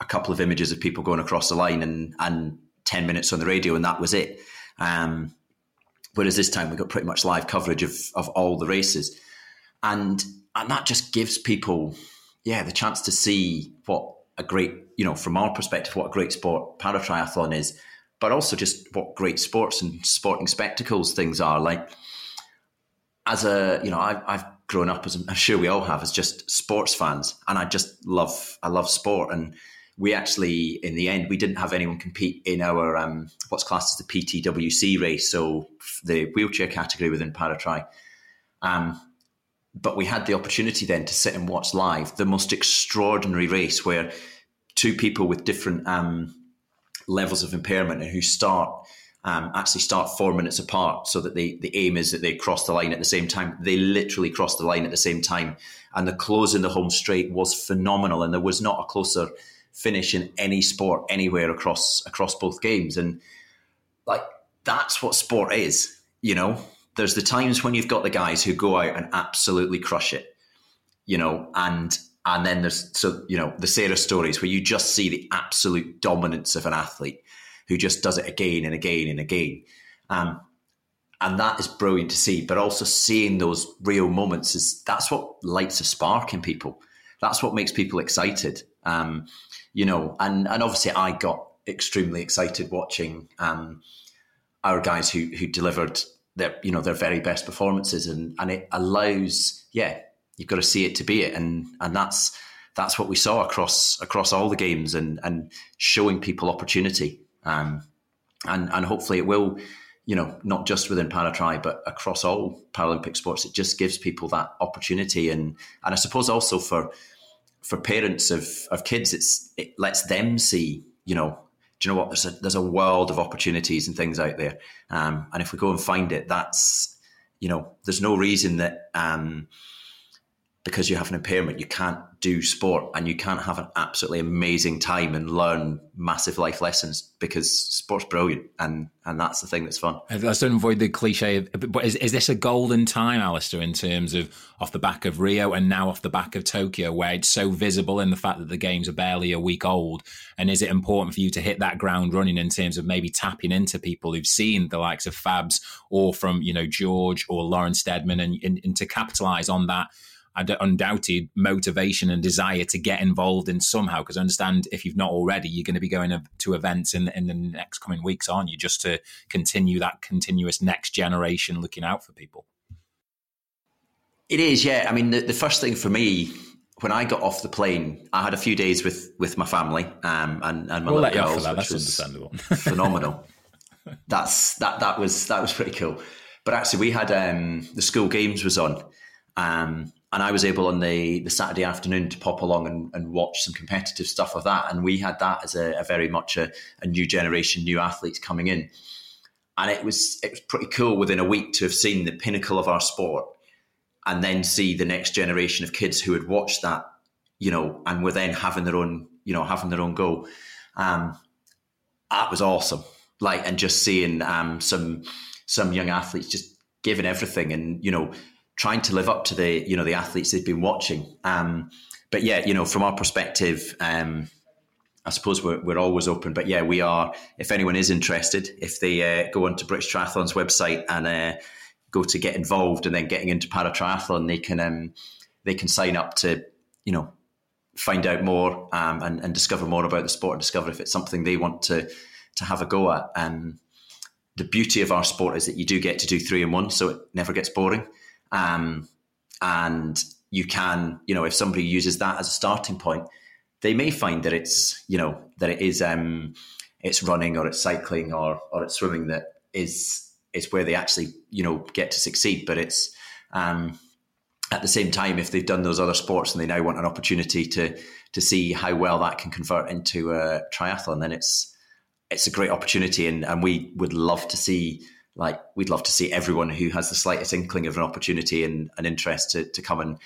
a couple of images of people going across the line and and ten minutes on the radio, and that was it. Um, whereas this time we got pretty much live coverage of of all the races. And and that just gives people, yeah, the chance to see what a great, you know, from our perspective, what a great sport para triathlon is, but also just what great sports and sporting spectacles things are. Like, as a, you know, I've, I've grown up as I'm sure we all have as just sports fans, and I just love, I love sport, and we actually, in the end, we didn't have anyone compete in our um, what's classed as the PTWC race, so the wheelchair category within Paratri. Um, but we had the opportunity then to sit and watch live the most extraordinary race where two people with different um, levels of impairment and who start um, actually start four minutes apart so that they, the aim is that they cross the line at the same time. They literally crossed the line at the same time. And the close in the home straight was phenomenal. And there was not a closer finish in any sport anywhere across across both games. And like that's what sport is, you know there's the times when you've got the guys who go out and absolutely crush it, you know, and and then there's so you know the Sarah Storeys where you just see the absolute dominance of an athlete who just does it again and again and again, um, and that is brilliant to see. But also seeing those real moments is that's what lights a spark in people. That's what makes people excited, um, you know. And and obviously, I got extremely excited watching um, our guys who who delivered their you know their very best performances and and it allows yeah you've got to see it to be it. And and that's that's what we saw across across all the games and and showing people opportunity. Um and and hopefully it will you know not just within paratri but across all paralympic sports it just gives people that opportunity. And and i suppose also for for parents of of kids it's it lets them see you know you know what? There's a there's a world of opportunities and things out there, um, and if we go and find it, that's you know, there's no reason that um, because you have an impairment, you can't do sport and you can't have an absolutely amazing time and learn massive life lessons because sport's brilliant and and that's the thing that's fun. Let's don't avoid the cliche, but is, is this a golden time, Alasdair, in terms of off the back of Rio and now off the back of Tokyo, where it's so visible in the fact that the games are barely a week old? And is it important for you to hit that ground running in terms of maybe tapping into people who've seen the likes of Fabs or from, you know, George or Lauren Steadman and, and, and to capitalize on that? Undoubted motivation and desire to get involved in somehow. Because I understand if you've not already, you're going to be going to events in in the next coming weeks, aren't you? Just to continue that continuous next generation looking out for people. It is, yeah. I mean, the, the first thing for me when I got off the plane, I had a few days with with my family um, and and my we'll little girls, that. That's understandable. [laughs] phenomenal. That's that that was that was pretty cool. But actually, we had um, the school games was on, um, and I was able on the, the Saturday afternoon to pop along and, and watch some competitive stuff of that. And we had that as a, a very much a, a, new generation, new athletes coming in. And it was it was pretty cool within a week to have seen the pinnacle of our sport and then see the next generation of kids who had watched that, you know, and were then having their own, you know, having their own go. Um, that was awesome. Like, and just seeing um, some some young athletes just giving everything and, you know, trying to live up to the you know the athletes they've been watching. Um, but yeah, you know, from our perspective, um, I suppose we're, we're always open. But yeah, we are. If anyone is interested, if they uh, go onto British Triathlon's website and uh, go to get involved, and then getting into para triathlon, they can um, they can sign up to you know find out more um, and, and, discover more about the sport and discover if it's something they want to to have a go at. And the beauty of our sport is that you do get to do three in one, so it never gets boring. Um, and you can, you know, if somebody uses that as a starting point, they may find that it's, you know, that it is, um, it's running or it's cycling or or it's swimming that is is where they actually, you know, get to succeed. But it's um, at the same time, if they've done those other sports and they now want an opportunity to to see how well that can convert into a triathlon, then it's it's a great opportunity, and and we would love to see like we'd love to see everyone who has the slightest inkling of an opportunity and an interest to, to come and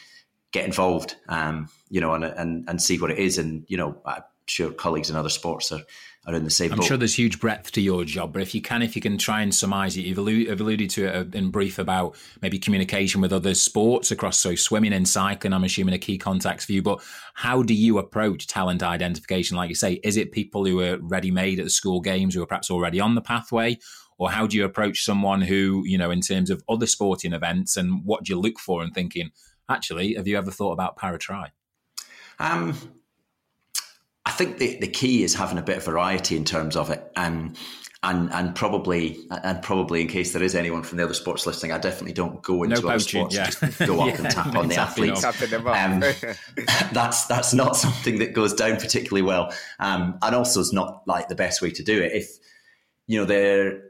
get involved, um, you know, and, and, and see what it is. And, you know, I'm sure colleagues in other sports are, are in the same I'm boat. sure there's huge breadth to your job, but if you can, if you can try and surmise it, you've alluded, to it in brief about maybe communication with other sports across, so swimming and cycling, I'm assuming a key contacts for you, but how do you approach talent identification? Like you say, is it people who are ready made at the school games who are perhaps already on the pathway? Or how do you approach someone who you know in terms of other sporting events and what do you look for and thinking Actually, have you ever thought about para tri? Um, I think the, the key is having a bit of variety in terms of it. Um, and and probably and probably in case there is anyone from the other sports listening, I definitely don't go into no other sports yeah. just go up [laughs] yeah, and tap on the athletes. Um, [laughs] that's that's not something that goes down particularly well, um, and also is not like the best way to do it. If you know, there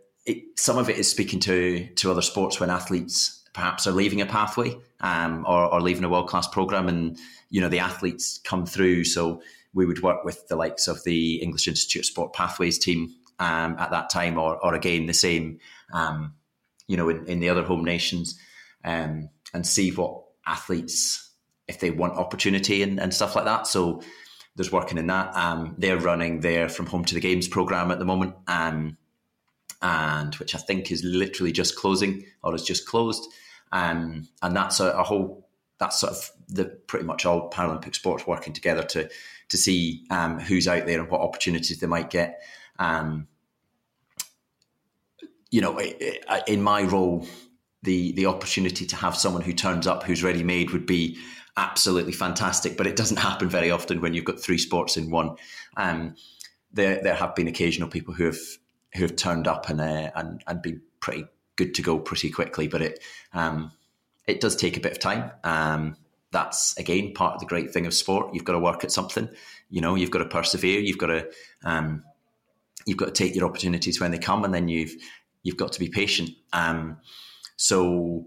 some of it is speaking to to other sports when athletes perhaps are leaving a pathway um, or, or leaving a world class program, and you know the athletes come through. So we would work with the likes of the English Institute of Sport Pathways team um, at that time, or, or again the same, um, you know, in, in, the other home nations, um, and see what athletes if they want opportunity and, and stuff like that. So there's working in that. Um, they're running their from home to the games program at the moment, um, and which I think is literally just closing or is just closed, um, and that's a, a whole. That's sort of the pretty much all Paralympic sports working together to to see um, who's out there and what opportunities they might get. Um, you know, in my role, the the opportunity to have someone who turns up who's ready made would be absolutely fantastic. But it doesn't happen very often when you've got three sports in one. Um, there there have been occasional people who have who have turned up and uh, and and been pretty good to go pretty quickly. But it um, it does take a bit of time. Um, that's again part of the great thing of sport. You've got to work at something. You know, you've got to persevere. You've got to um, you've got to take your opportunities when they come, and then you've you've got to be patient. Um, so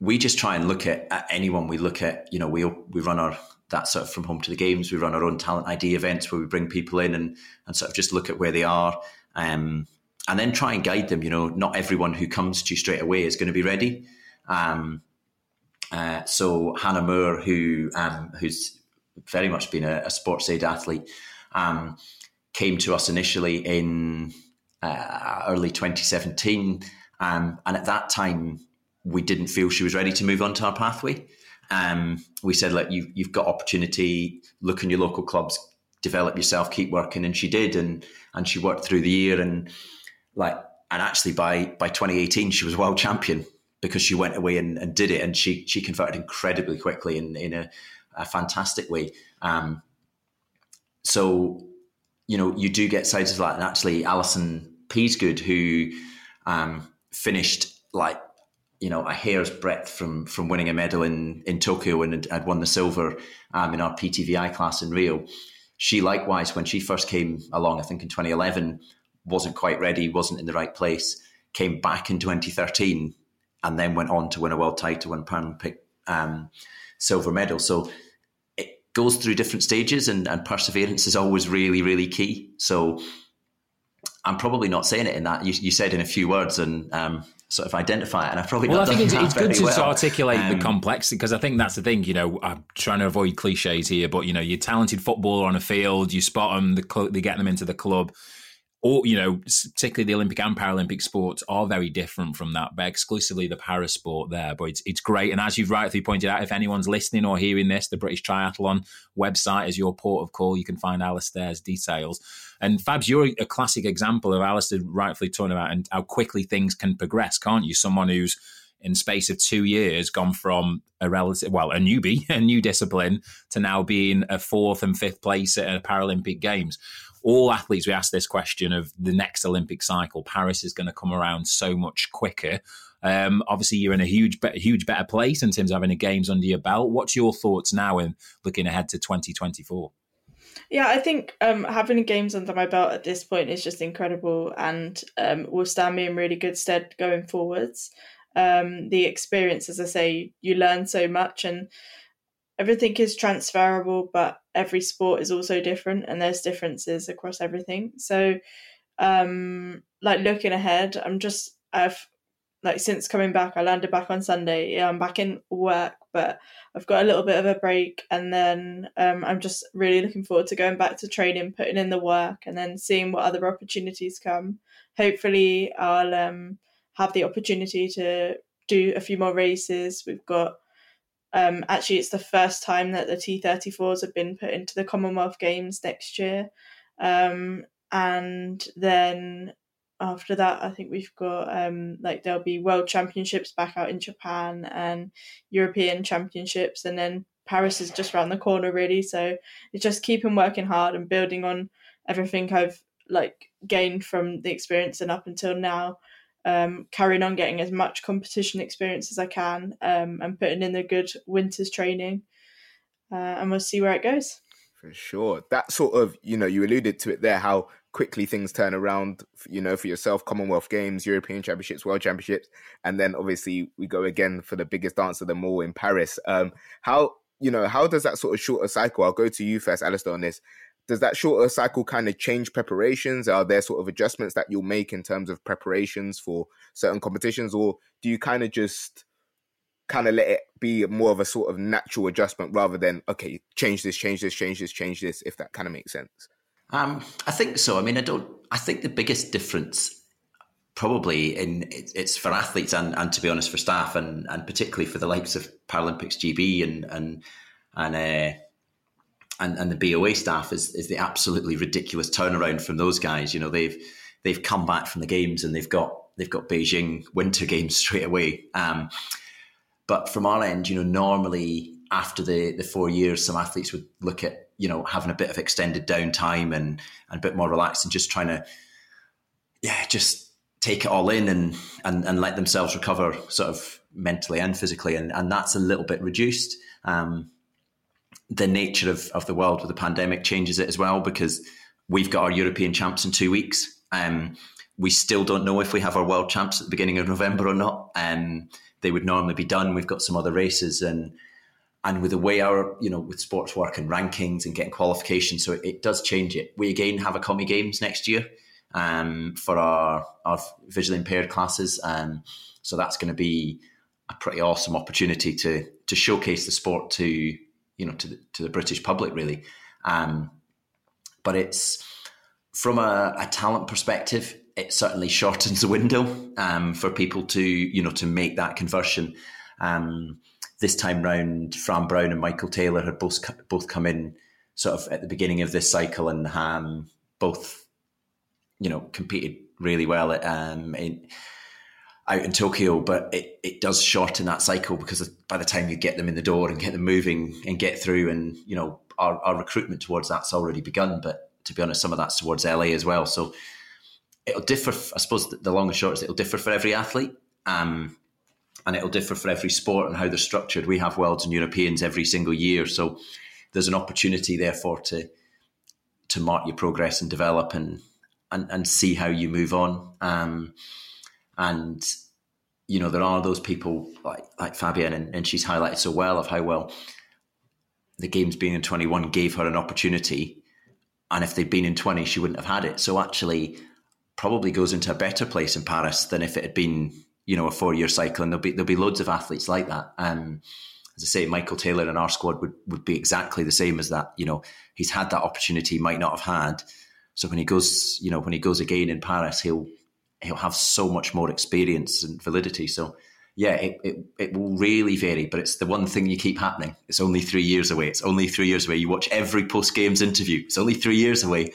we just try and look at, at, anyone we look at. You know, we we run our that sort of from home to the games. We run our own talent ID events where we bring people in and and sort of just look at where they are. Um, and then try and guide them. You know, not everyone who comes to you straight away is going to be ready. Um, uh, so Hannah Moore, who um, who's very much been a, a sports aid athlete, um, came to us initially in uh, early 2017. Um, and at that time, we didn't feel she was ready to move on to our pathway. Um, we said, look, you, you've got opportunity, look in your local clubs, develop yourself, keep working. And she did. And, and she worked through the year. And like, and actually by, by 2018, she was world champion because she went away and, and did it. And she, she converted incredibly quickly in, in a, a fantastic way. Um, so you know, you do get sides of that. And actually, Alison Peasgood, who um, finished like you know a hair's breadth from from winning a medal in in Tokyo and had won the silver um, in our PTVI class in Rio. She likewise, when she first came along, I think in 2011, wasn't quite ready, wasn't in the right place. Came back in 2013, and then went on to win a world title and Paralympic um, silver medal. So it goes through different stages and, and perseverance is always really, really key. So I'm probably not saying it in that. You, you said in a few words and um, sort of identify it. And I've probably well, I think it's, it's good to well. articulate um, the complexity because I think that's the thing. You know, I'm trying to avoid cliches here, but you know, you're talented footballer on a field, you spot them, the cl- they get them into the club or you know, particularly the Olympic and Paralympic sports are very different from that. But exclusively the para sport there, but it's it's great. And as you've rightly pointed out, if anyone's listening or hearing this, the British Triathlon website is your port of call. You can find Alasdair's details. And Fabs, you're a classic example of Alasdair rightfully talking about and how quickly things can progress, can't you? Someone who's in space of two years gone from a relative well a newbie [laughs] a new discipline to now being a fourth and fifth place at a Paralympic Games all athletes, we ask this question of the next Olympic cycle. Paris is going to come around so much quicker. Um, obviously, you're in a huge, huge better place in terms of having the games under your belt. What's your thoughts now in looking ahead to 2024? Yeah, I think um, having games under my belt at this point is just incredible and um, will stand me in really good stead going forwards. Um, the experience, as I say, you learn so much and everything is transferable, but every sport is also different and there's differences across everything. So, um, like looking ahead, I'm just, I've like since coming back, I landed back on Sunday. Yeah, I'm back in work, but I've got a little bit of a break, and then um, I'm just really looking forward to going back to training, putting in the work, and then seeing what other opportunities come. Hopefully, I'll um, have the opportunity to do a few more races. We've got um, actually, it's the first time that the T34s have been put into the Commonwealth Games next year. Um, and then after that, I think we've got um, like there'll be World Championships back out in Japan and European Championships, and then Paris is just around the corner, really. So it's just keeping working hard and building on everything I've like gained from the experience and up until now. Um, carrying on getting as much competition experience as I can um, and putting in the good winter's training, uh, and we'll see where it goes. For sure. That sort of, you know, you alluded to it there, how quickly things turn around, you know, for yourself, Commonwealth Games, European Championships, World Championships, and then obviously we go again for the biggest dance of them all in Paris. Um, how, you know, how does that sort of shorter cycle, I'll go to you first, Alasdair, on this. Does that shorter cycle kind of change preparations? Are there sort of adjustments that you'll make in terms of preparations for certain competitions, or do you kind of just kind of let it be more of a sort of natural adjustment rather than okay change this change this change this change this if that kind of makes sense? Um, i think so. I mean i don't i think the biggest difference probably in it's for athletes and, and to be honest for staff and and particularly for the likes of paralympics gb and and and uh, and, and the BOA staff is is the absolutely ridiculous turnaround from those guys. You know, they've they've come back from the games and they've got they've got Beijing Winter [laughs] Games straight away. Um, but from our end, you know, normally after the the four years, some athletes would look at you know having a bit of extended downtime and and a bit more relaxed and just trying to yeah just take it all in and and and let themselves recover sort of mentally and physically and and that's a little bit reduced. Um, the nature of, of the world with the pandemic changes it as well because we've got our European champs in two weeks. Um, we still don't know if we have our world champs at the beginning of November or not. Um, they would normally be done. We've got some other races and and with the way our you know with sports work and rankings and getting qualifications, so it, it does change it. We again have a commie games next year um, for our our visually impaired classes, um, so that's going to be a pretty awesome opportunity to to showcase the sport to you know to the, to the British public really. Um, but it's from a, a talent perspective, it certainly shortens the window um, for people to you know to make that conversion. Um, this time round, Fran Brown and Michael Taylor had both both come in sort of at the beginning of this cycle and um, both you know competed really well at, um, in, out in Tokyo, but it, it does shorten that cycle because by the time you get them in the door and get them moving and get through, and you know our, our recruitment towards that's already begun. But to be honest, some of that's towards LA as well. So it'll differ. I suppose the long and short is it'll differ for every athlete, um, and it'll differ for every sport and how they're structured. We have worlds and Europeans every single year, so there's an opportunity therefore to to mark your progress and develop and and, and see how you move on. Um, and you know there are those people like like Fabienne, and, and she's highlighted so well of how well the games being in 21 gave her an opportunity and if they'd been in 20 she wouldn't have had it so actually probably goes into a better place in Paris than if it had been, you know, a four year cycle. And there'll be there'll be loads of athletes like that. Um, as I say, Michael Taylor in our squad would, would be exactly the same as that. You know, he's had that opportunity, he might not have had. So when he goes, you know, when he goes again in Paris, he'll he'll have so much more experience and validity. So yeah, it, it, it will really vary, but it's the one thing you keep happening. It's only three years away. It's only three years away. You watch every post games interview. It's only three years away.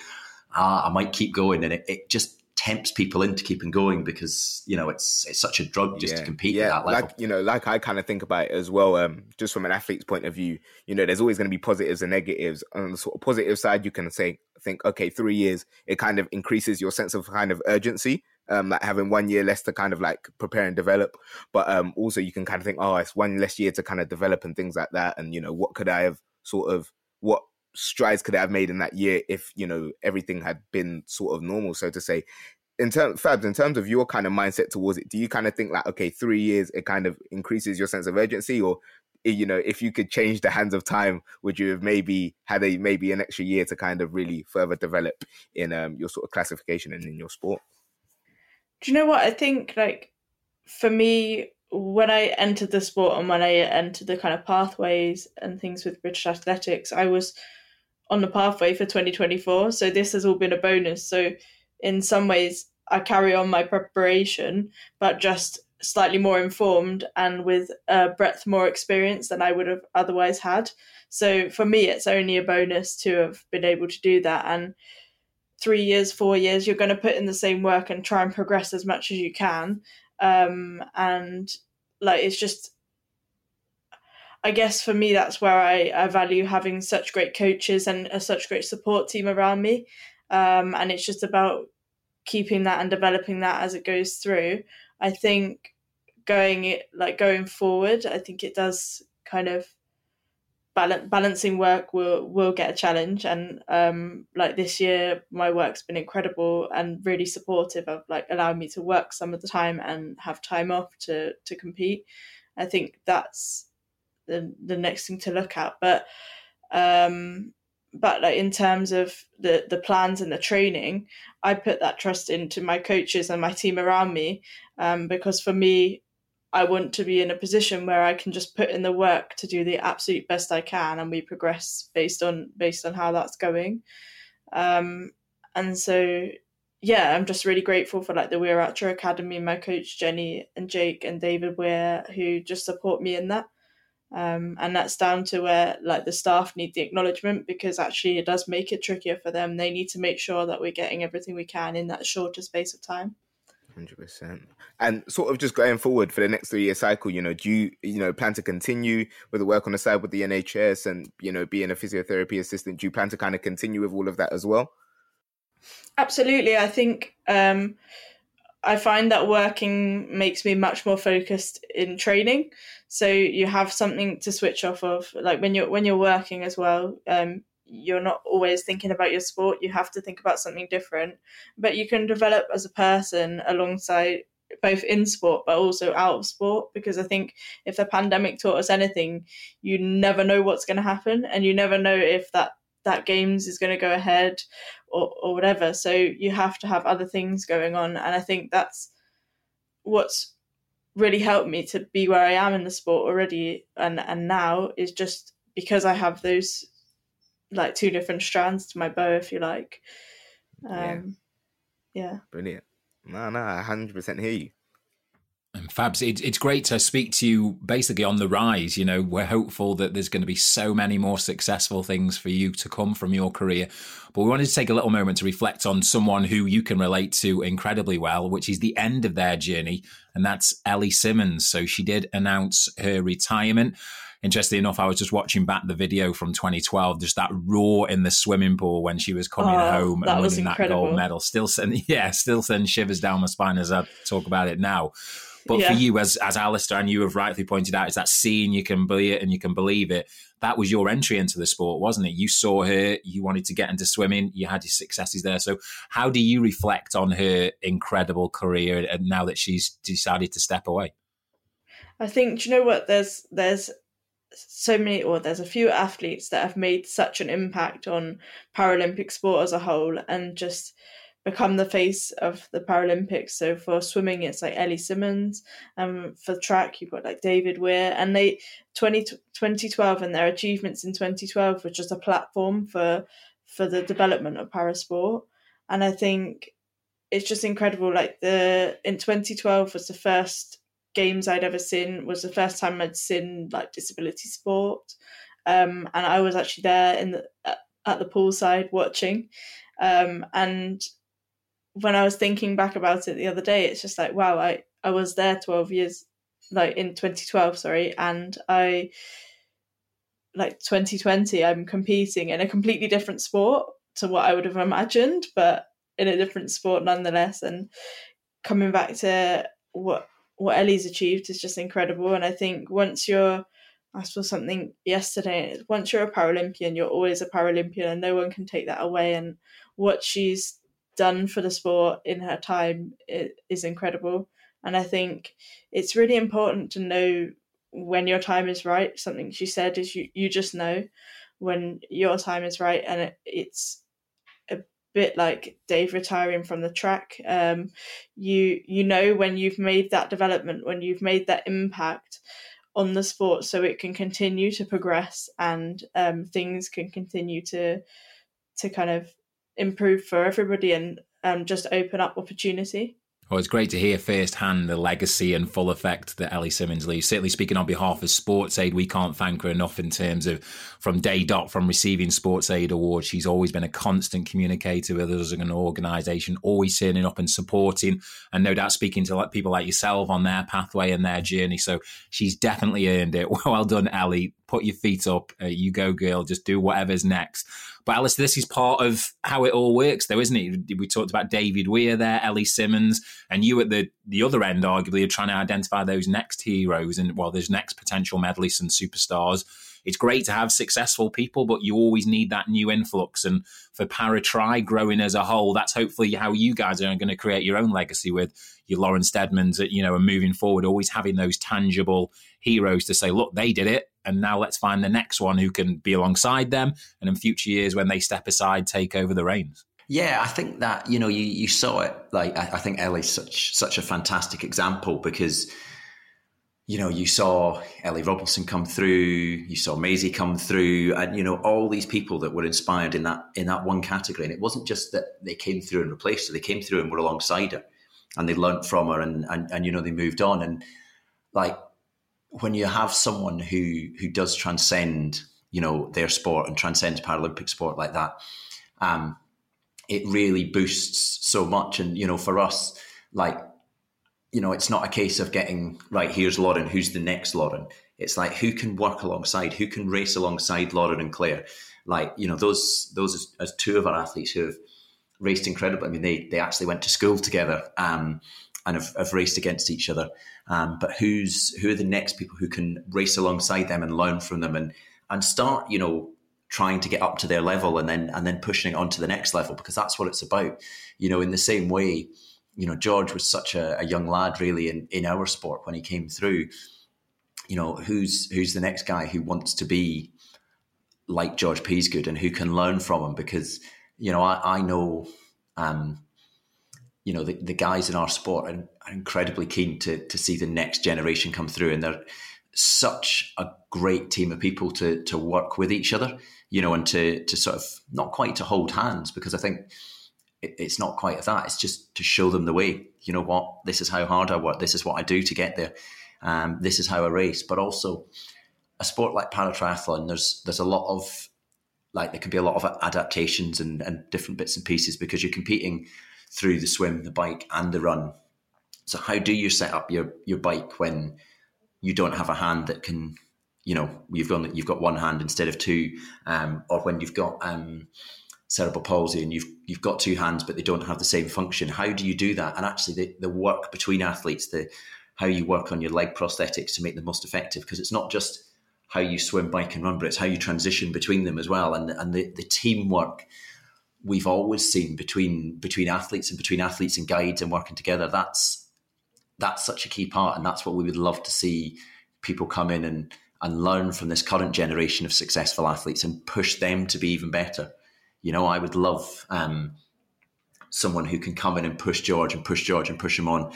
Ah, I might keep going. And it, it just tempts people into keeping going because you know it's it's such a drug just yeah. to compete yeah. at that level. Like you know, like I kind of think about it as well. Um, just from an athlete's point of view, you know, there's always going to be positives and negatives. On the sort of positive side, you can say think, okay, three years, it kind of increases your sense of kind of urgency. Um, like having one year less to kind of like prepare and develop, but um, also you can kind of think, oh, it's one less year to kind of develop and things like that. And you know, what could I have sort of what strides could I have made in that year if you know everything had been sort of normal, so to say. In terms, Fabs, in terms of your kind of mindset towards it, do you kind of think like, okay, three years it kind of increases your sense of urgency, or you know, if you could change the hands of time, would you have maybe had a maybe an extra year to kind of really further develop in um, your sort of classification and in your sport? Do you know what I think? Like for me, when I entered the sport and when I entered the kind of pathways and things with British athletics, I was on the pathway for 2024. So this has all been a bonus. So in some ways, I carry on my preparation, but just slightly more informed and with a breadth more experience than I would have otherwise had. So for me, it's only a bonus to have been able to do that. And three years, four years, you're going to put in the same work and try and progress as much as you can. Um, and like, it's just, I guess for me, that's where I, I value having such great coaches and a such great support team around me. Um, and it's just about keeping that and developing that as it goes through. I think going it like going forward, I think it does kind of balance, balancing work will will get a challenge. And um like this year my work's been incredible and really supportive of like allowing me to work some of the time and have time off to to compete. I think that's the the next thing to look at. But um but like in terms of the the plans and the training i put that trust into my coaches and my team around me um, because for me I want to be in a position where I can just put in the work to do the absolute best I can, and we progress based on based on how that's going. Um, and so, yeah, I'm just really grateful for like the Weir Archer Academy, my coach Jenny and Jake and David Weir, who just support me in that. Um, and that's down to where like the staff need the acknowledgement because actually it does make it trickier for them. They need to make sure that we're getting everything we can in that shorter space of time. Hundred percent. And sort of just going forward for the next three year cycle, you know, do you you know plan to continue with the work on the side with the NHS and you know being a physiotherapy assistant? Do you plan to kind of continue with all of that as well? Absolutely. I think um, I find that working makes me much more focused in training. So you have something to switch off of, like when you're when you're working as well. Um, you're not always thinking about your sport. You have to think about something different. But you can develop as a person alongside both in sport but also out of sport because I think if the pandemic taught us anything, you never know what's going to happen and you never know if that that games is going to go ahead or, or whatever. So you have to have other things going on. And I think that's what's really helped me to be where I am in the sport already and, and now is just because I have those like two different strands to my bow, if you like. Um, yeah. yeah. Brilliant. No, no, I hundred percent hear you. And Fabs, it, it's great to speak to you basically on the rise. You know, we're hopeful that there's going to be so many more successful things for you to come from your career. But we wanted to take a little moment to reflect on someone who you can relate to incredibly well, which is the end of their journey, and that's Ellie Simmonds. So she did announce her retirement interestingly enough, I was just watching back the video from 2012, just that roar in the swimming pool when she was coming oh, home and winning that gold medal. Still send, [laughs] yeah, still sends shivers down my spine as I talk about it now. But yeah. for you, as as Alasdair and you have rightly pointed out, is that seeing you can be it and you can believe it. That was your entry into the sport, wasn't it? You saw her, you wanted to get into swimming, you had your successes there. So, how do you reflect on her incredible career and now that she's decided to step away? I think, do you know what? There's there's so many or there's a few athletes that have made such an impact on paralympic sport as a whole and just become the face of the paralympics. So for swimming it's like ellie simmonds and um, for track you've got like david weir. And they 20, 2012 and their achievements in 2012 was just a platform for for the development of parasport. And i think it's just incredible like the in 2012 was the first games I'd ever seen was the first time I'd seen like disability sport, um, and I was actually there in the at the poolside watching, um, and when I was thinking back about it the other day, it's just like wow, I I was there twelve years, like in twenty twelve, sorry, and I like 2020 i'm competing in a completely different sport to what i would have imagined but in a different sport nonetheless. And coming back to what what Ellie's achieved is just incredible. And I think once you're, I saw something yesterday, once you're a Paralympian, you're always a Paralympian and no one can take that away. And what she's done for the sport in her time is incredible. And I think it's really important to know when your time is right. Something she said is you, you just know when your time is right. And it, it's bit like Dave retiring from the track. Um, you you know when you've made that development, when you've made that impact on the sport, so it can continue to progress and um, things can continue to to kind of improve for everybody and um, just open up opportunity. Well, it's great to hear firsthand the legacy and full effect that Ellie Simmonds leaves. Certainly speaking on behalf of SportsAid, we can't thank her enough in terms of from day dot, from receiving SportsAid awards. She's always been a constant communicator with us as an organisation, always turning up and supporting, and no doubt speaking to like people like yourself on their pathway and their journey. So she's definitely earned it. [laughs] Well done, Ellie. Put your feet up. Uh, you go, girl. Just do whatever's next. But Alice, this is part of how it all works, though, isn't it? We talked about David Weir there, Ellie Simmonds, and you at the the other end, arguably, are trying to identify those next heroes and well, those next potential medalists and superstars. It's great to have successful people, but you always need that new influx. And for Para-Tri growing as a whole, that's hopefully how you guys are going to create your own legacy with your Lauren Steadmans, you know, and moving forward, always having those tangible heroes to say, look, they did it and now let's find the next one who can be alongside them and in future years when they step aside take over the reins yeah i think that you know you, you saw it like I, I think ellie's such such a fantastic example because you know, you saw Ellie robinson come through, you saw Maisie come through, and you know all these people that were inspired in that in that one category. And it wasn't just that they came through and replaced her; they came through and were alongside her, and they learnt from her, and and, and you know they moved on. And like when you have someone who who does transcend, you know, their sport and transcends Paralympic sport like that, um, it really boosts so much. And you know, for us, like, you know, it's not a case of getting right. Here's Lauren. Who's the next Lauren? It's like who can work alongside, who can race alongside Lauren and Claire. Like, you know, those those as two of our athletes who have raced incredibly. I mean, they they actually went to school together. Um, and have, have raced against each other. Um, but who's who are the next people who can race alongside them and learn from them and and start, you know, trying to get up to their level and then and then pushing it on to the next level because that's what it's about. You know, in the same way, you know, George was such a, a young lad really in, in our sport when he came through. You know, who's who's the next guy who wants to be like George Peasgood and who can learn from him because, you know, I, I know um, you know the, the guys in our sport are, are incredibly keen to to see the next generation come through, and they're such a great team of people to to work with each other, you know, and to to sort of not quite to hold hands because I think it, it's not quite that. It's just to show them the way. You know what? This is how hard I work. This is what I do to get there. Um, this is how I race. But also, a sport like para triathlon, there's there's a lot of like there can be a lot of adaptations and, and different bits and pieces because you're competing through the swim, the bike, and the run. So how do you set up your your bike when you don't have a hand that can, you know, you've got you've got one hand instead of two, um, or when you've got um, cerebral palsy and you've you've got two hands but they don't have the same function. How do you do that? And actually, the, the work between athletes, the how you work on your leg prosthetics to make them most effective, because it's not just how you swim, bike, and run, but it's how you transition between them as well, and and the, the teamwork we've always seen between between athletes and between athletes and guides and working together. That's that's such a key part, and that's what we would love to see people come in and and learn from this current generation of successful athletes and push them to be even better. You know, I would love um, someone who can come in and push George and push George and push him on,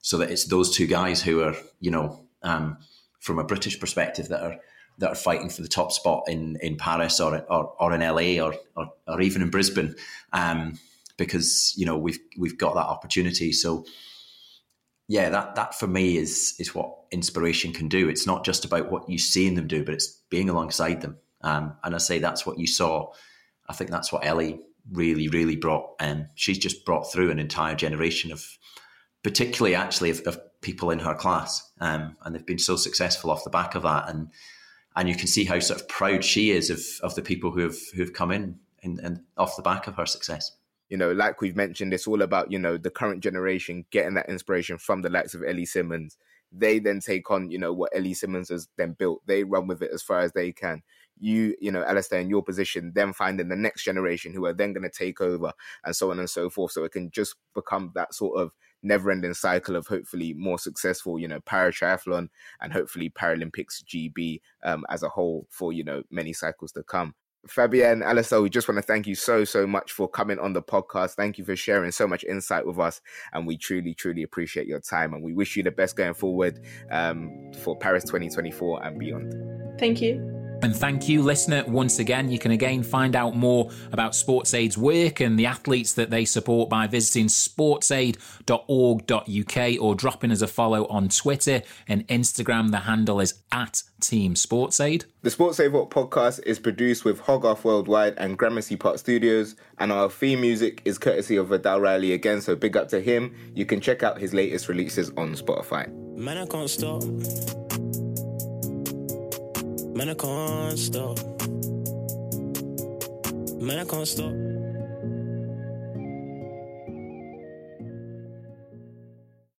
so that it's those two guys who are, you know, um, from a British perspective, that are that are fighting for the top spot in, in Paris or, or, or in LA or, or, or, even in Brisbane, um, because you know we've we've got that opportunity. So yeah, that that for me is is what inspiration can do. It's not just about what you see in them do, but it's being alongside them. Um, and I say that's what you saw. I think that's what Ellie really, really brought. And um, she's just brought through an entire generation of, particularly actually of, of people in her class, um, and they've been so successful off the back of that. And and you can see how sort of proud she is of of the people who have who have come in and, and off the back of her success. You know, like we've mentioned, it's all about you know the current generation getting that inspiration from the likes of Ellie Simmonds. They then take on you know what Ellie Simmonds has then built. They run with it as far as they can. You, you know, Alasdair, in your position, then finding the next generation who are then going to take over, and so on and so forth. So it can just become that sort of never ending cycle of hopefully more successful, you know, para triathlon and hopefully Paralympics GB um, as a whole for, you know, many cycles to come. Fabienne, Alasdair, we just want to thank you so, so much for coming on the podcast. Thank you for sharing so much insight with us. And we truly, truly appreciate your time. And we wish you the best going forward um, for Paris 2024 and beyond. Thank you. And thank you, listener, once again. You can again find out more about SportsAid's work and the athletes that they support by visiting sportsaid.org.uk or dropping us a follow on Twitter and Instagram. The handle is at Team SportsAid. The SportsAid Vault podcast is produced with Hogarth Worldwide and Gramercy Park Studios, and our theme music is courtesy of Adele Riley again, so big up to him. You can check out his latest releases on Spotify. Man, I can't stop. Man, I can't stop. Man, I can't stop.